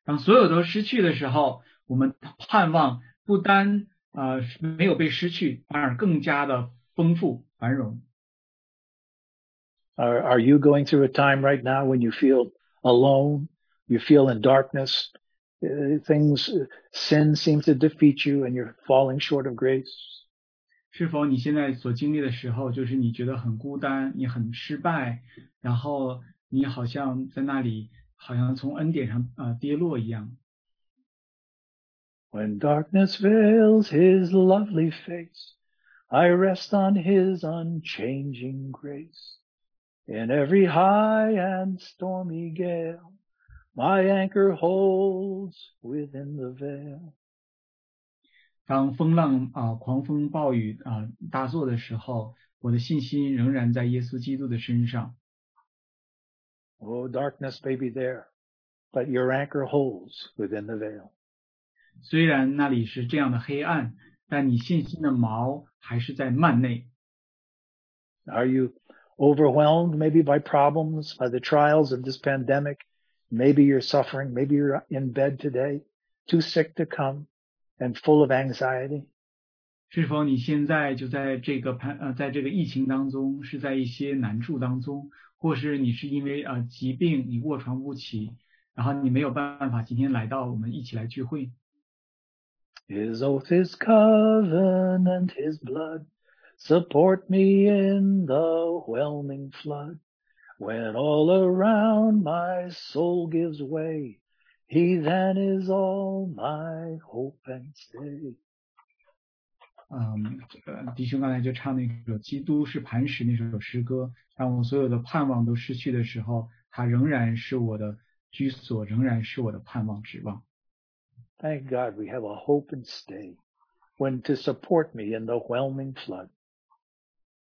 当所有都失去的时候，我们盼望不单呃没有被失去，反而更加的丰富繁荣。Are, are you going through a time right now when you feel alone? You feel in darkness? Uh, things, uh, sin seems to defeat you and you're falling short of grace? 是否你现在所经历的时候，就是你觉得很孤单，你很失败，然后你好像在那里，好像从恩典上啊、呃跌落一样。 When darkness veils his lovely face, I rest on his unchanging grace. In every high and stormy gale, my anchor holds within the veil. 当风浪啊、狂风暴雨啊、大作的时候，我的信心仍然在耶稣基督的身上。 Oh, darkness may be there, but your anchor holds within the veil. 虽然那里是这样的黑暗，但你信心的锚还是在幔内。 Are you overwhelmed maybe by problems, by the trials of this pandemic? Maybe you're suffering. Maybe you're in bed today, too sick to come and full of anxiety. 是否你现在就在这个pand呃，在这个疫情当中，是在一些难处当中，或是你是因为呃疾病你卧床不起，然后你没有办法今天来到我们一起来聚会。 His oath, his covenant, his blood support me in the whelming flood. When all around my soul gives way, he then is all my hope and stay. 嗯，这个弟兄刚才就唱那首《基督是磐石》那首诗歌，当我所有的盼望都失去的时候，他仍然是我的居所，仍然是我的盼望指望。 Thank God we have a hope and stay when to support me in the whelming flood.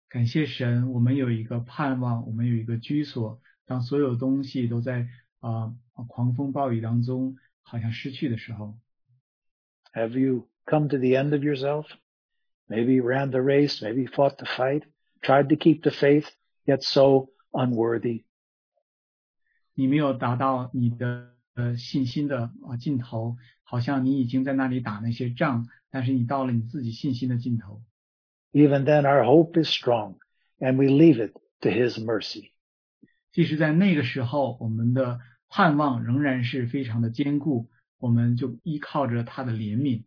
感谢神，我们有一个盼望，我们有一个居所。当所有东西都在啊、呃狂风暴雨当中好像失去的时候，Have you come to the end of yourself? Maybe ran the race, maybe fought the fight, tried to keep the faith, yet so unworthy. 你没有达到你的呃信心的啊尽头，好像你已经在那里打那些仗，但是你到了你自己信心的尽头。Even then our hope is strong and we leave it to his mercy. 即使在那个时候，我们的盼望仍然是非常的坚固，我们就依靠着他的怜悯。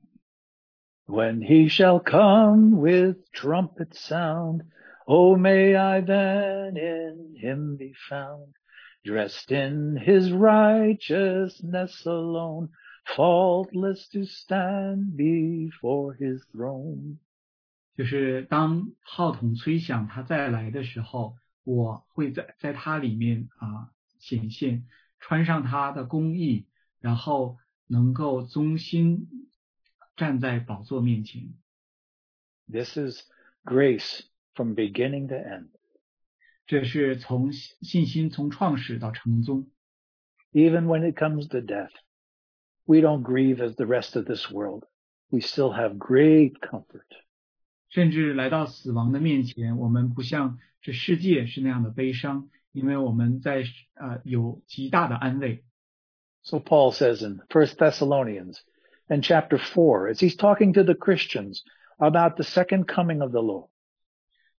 When he shall come with trumpet sound, oh may I then in him be found, dressed in his righteousness alone, faultless to stand before his throne. 就是当号筒吹响他再来的时候，我会在在他里面啊显现，穿上他的公义，然后能够忠心站在宝座面前。 This is grace from beginning to end. 这是从信心从创始到成终。 Even when it comes to death, we don't grieve as the rest of this world. We still have great comfort. 甚至来到死亡的面前，我们不像这世界是那样的悲伤，因为我们在呃有极大的安慰。 So Paul says in 1 Thessalonians and chapter 4, as he's talking to the Christians about the second coming of the Lord.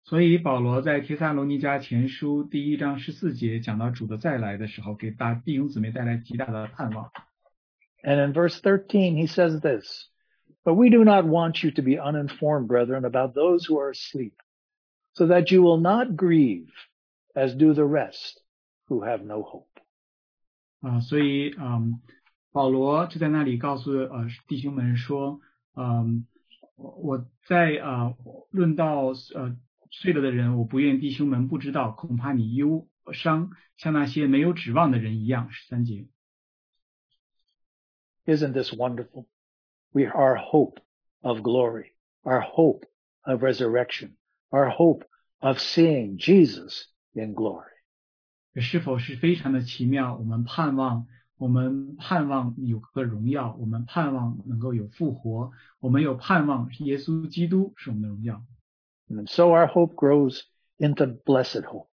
所以保罗在帖撒罗尼迦前书第一章十四节讲到主的再来的时候，给大弟兄姊妹带来极大的盼望。 And in verse 13, he says this, But we do not want you to be uninformed, brethren, about those who are asleep, so that you will not grieve as do the rest who have no hope. 啊、所以嗯，保罗就在那里告诉呃弟兄们说，嗯，我我在啊、论到呃睡了的人，我不愿弟兄们不知道，恐怕你忧伤，像那些没有指望的人一样。十三节。 Isn't this wonderful? We are hope of glory, our hope of resurrection, our hope of seeing Jesus in glory. 这是否是非常的奇妙？我们盼望，我们盼望有个荣耀，我们盼望能够有复活，我们有盼望耶稣基督是我们的荣耀， And so our hope grows into blessed hope.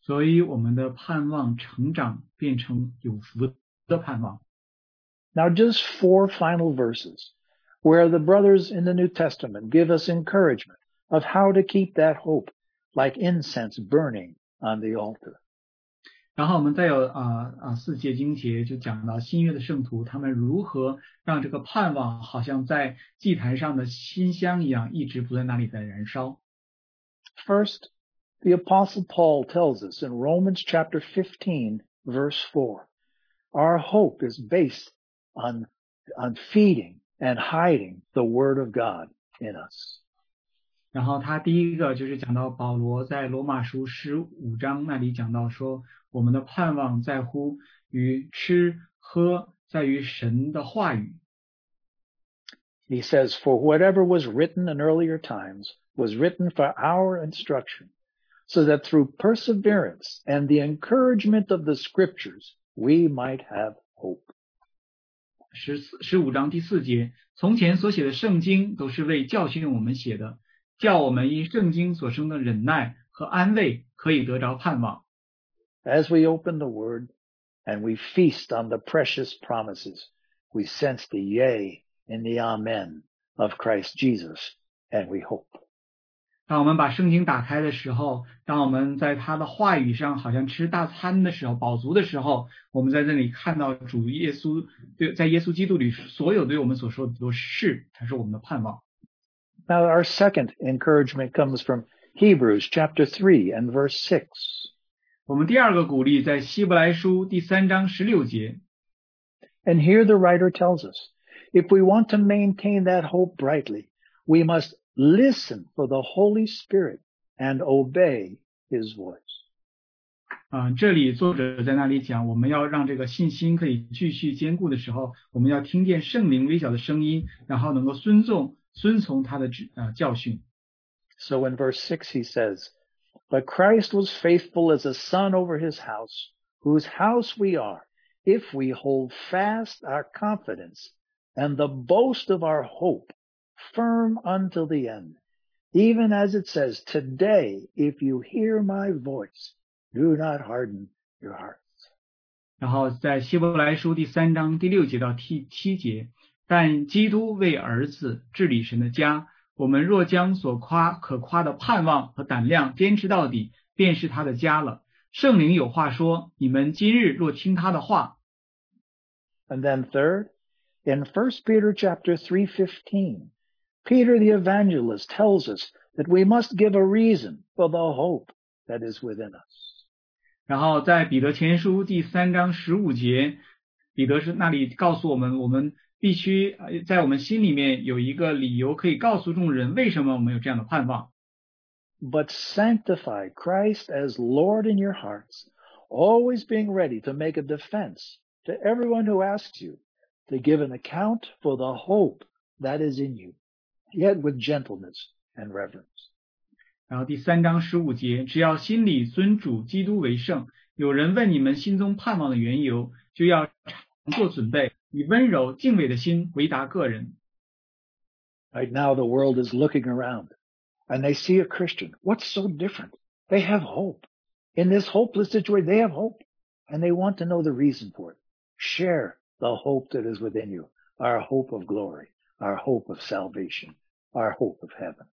所以我们的盼望成长变成有福的盼望。 Now just four final verses where the brothers in the New Testament give us encouragement of how to keep that hope like incense burning on the altar. 然后我们再有啊啊四节经节就讲到新约的圣徒他们如何让这个盼望好像在祭坛上的馨香一样，一直不在那里在燃烧。 First, the apostle Paul tells us in Romans chapter 15 verse 4, our hope is based on, on feeding and hiding the word of God in us. 然后他第一个就是讲到保罗在罗马书十五章那里讲到说，我们的盼望在乎于吃喝，在于神的话语。 He says, for whatever was written in earlier times was written for our instruction, so that through perseverance and the encouragement of the scriptures, we might have hope. 十四十五章第四节，从前所写的圣经都是为教训我们写的，叫我们因圣经所生的忍耐和安慰可以得着盼望。 As we open the word and we feast on the precious promises, we sense the yea and the amen of Christ Jesus, and we hope. 当我们把圣经打开的时候，当我们在他的话语上好像吃大餐的时候，饱足的时候，我们在这里看到主耶稣对在耶稣基督里所有对我们所说的都是，才是我们的盼望。 Now our second encouragement comes from Hebrews chapter 3 and verse 6. 我们第二个鼓励在希伯来书第三章十六节， And here the writer tells us, if we want to maintain that hope brightly, we must listen for the Holy Spirit and obey His voice. 啊、这里作者在那里讲，我们要让这个信心可以继续坚固的时候，我们要听见圣灵微小的声音，然后能够尊重、遵从他的指啊、教训。 So in verse 6 he says, But Christ was faithful as a son over his house, whose house we are, if we hold fast our confidence and the boast of our hope firm until the end. Even as it says, Today, if you hear my voice, do not harden your hearts. 然后在希伯来书第三章第六节到第七节，但基督为儿子治理神的家，我们若将所夸可夸的盼望和胆量坚持到底，便是他的家了。圣灵有话说：你们今日若听他的话。 And then third, in 1 Peter chapter 3:15, Peter the evangelist tells us that we must give a reason for the hope that is within us. 然后在彼得前书第三章十五节，彼得是那里告诉我们，我们必须呃在我们心里面有一个理由，可以告诉众人为什么我们有这样的盼望。 But sanctify Christ as Lord in your hearts, always being ready to make a defense to everyone who asks you to give an account for the hope that is in you, yet with gentleness and reverence. 然后第三章十五节，只要心里尊主基督为圣，有人问你们心中盼望的缘由，就要常做准备，以温柔敬畏的心回答个人。 Right now the world is looking around and they see a Christian, what's so different? They have hope. In this hopeless situation, they have hope and they want to know the reason for it. Share the hope that is within you, our hope of glory, our hope of salvation, our hope of heaven.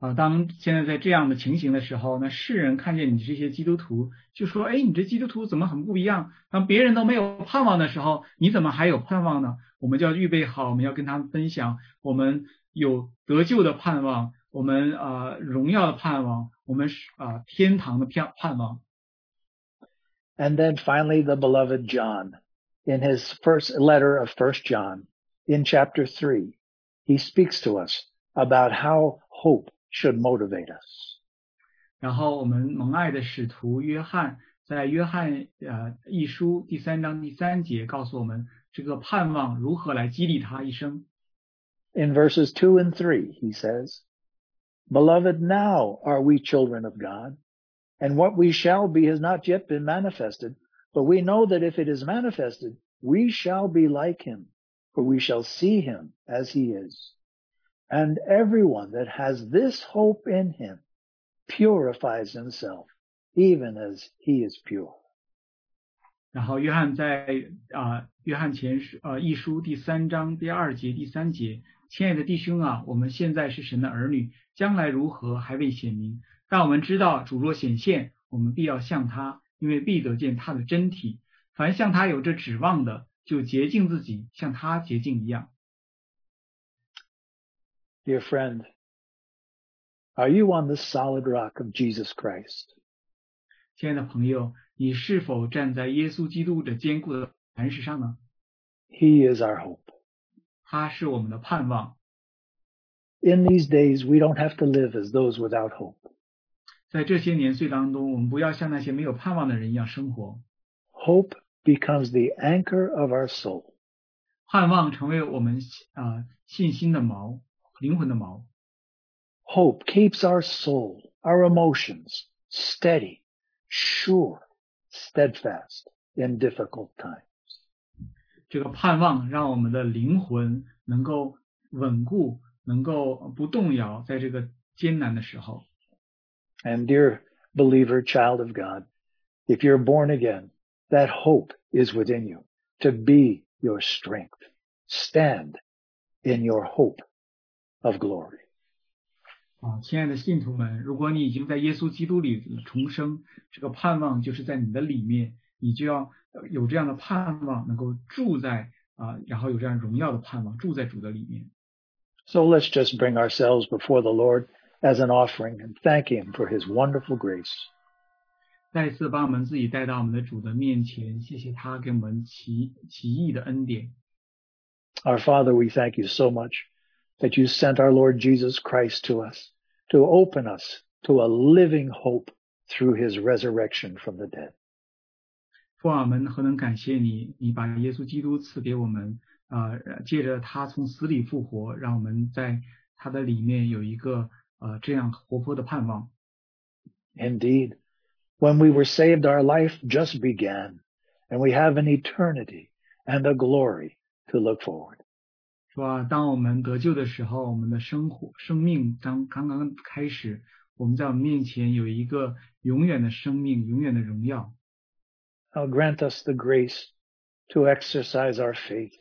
啊，当现在在这样的情形的时候，那世人看见你这些基督徒，就说：“哎，你这基督徒怎么很不一样？当别人都没有盼望的时候，你怎么还有盼望呢？”我们就要预备好，我们要跟他们分享，我们有得救的盼望，我们啊荣耀的盼望，我们啊天堂的盼盼望。And then finally, the beloved John, in his first letter of First John, in chapter three, he speaks to us about how hope should motivate us. 然后我们蒙爱的使徒约翰在约翰呃一书第三章第三节告诉我们这个盼望如何来激励他一生。In verses two and three, he says, Beloved, now are we children of God, and what we shall be has not yet been manifested, but we know that if it is manifested, we shall be like him, For we shall see him as he is. And everyone that has this hope in him purifies himself, even as he is pure. 然后约翰在啊约翰前书呃一书第三章第二节第三节，亲爱的弟兄啊，我们现在是神的儿女，将来如何还未显明，但我们知道主若显现，我们必要向他，因为必得见他的真体。凡向他有着指望的，就洁净自己，像他洁净一样。Dear friend, are you on the solid rock of Jesus Christ? 亲爱的朋友，你是否站在耶稣基督的坚固的磐石上呢？He is our hope. 他是我们的盼望。In these days, we don't have to live as those without hope. 在这些年岁当中，我们不要像那些没有盼望的人一样生活。Hope becomes the anchor of our soul. 盼望成为我们啊、呃、信心的锚。灵魂的锚。Hope keeps our soul, our emotions steady, sure, steadfast in difficult times. 这个盼望让我们的灵魂能够稳固，能够不动摇，在这个艰难的时候。And dear believer, child of God, if you're born again, that hope is within you to be your strength. Stand in your hope of glory. 啊，亲爱的信徒们，如果你已经在耶稣基督里重生，这个盼望就是在你的里面，你就要有这样的盼望，能够住在啊，然后有这样荣耀的盼望，住在主的里面。So let's just bring ourselves before the Lord as an offering and thank Him for His wonderful grace. 再次把我们自己带到我们的主的面前，谢谢他给我们奇奇异的恩典。Our Father, we thank you so much that you sent our Lord Jesus Christ to us to open us to a living hope through his resurrection from the dead. 父啊，们何能感谢你？你把耶稣基督赐给我们，啊、呃，借着他从死里复活，让我们在他的里面有一个呃这样活泼的盼望。 Indeed, when we were saved, our life just began, and we have an eternity and a glory to look forward. 是吧？当我们得救的时候，我们的生活、生命刚刚刚开始，我们在我们面前有一个永远的生命、永远的荣耀。 Now grant us the grace to exercise our faith,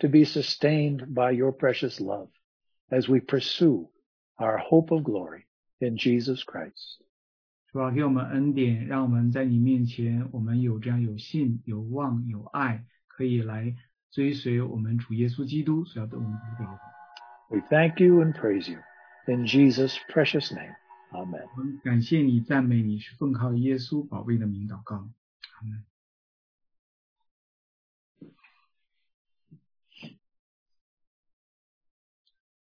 to be sustained by your precious love as we pursue our hope of glory in Jesus Christ. 是吧？给我们恩典，让我们在你面前，我们有这样有信、有望、有爱，可以来追随我们主耶稣基督所要对我们得到的。We thank you and praise you in Jesus' precious name. Amen. 我们感谢你，赞美你，是奉靠耶稣宝贝的名祷告，阿门。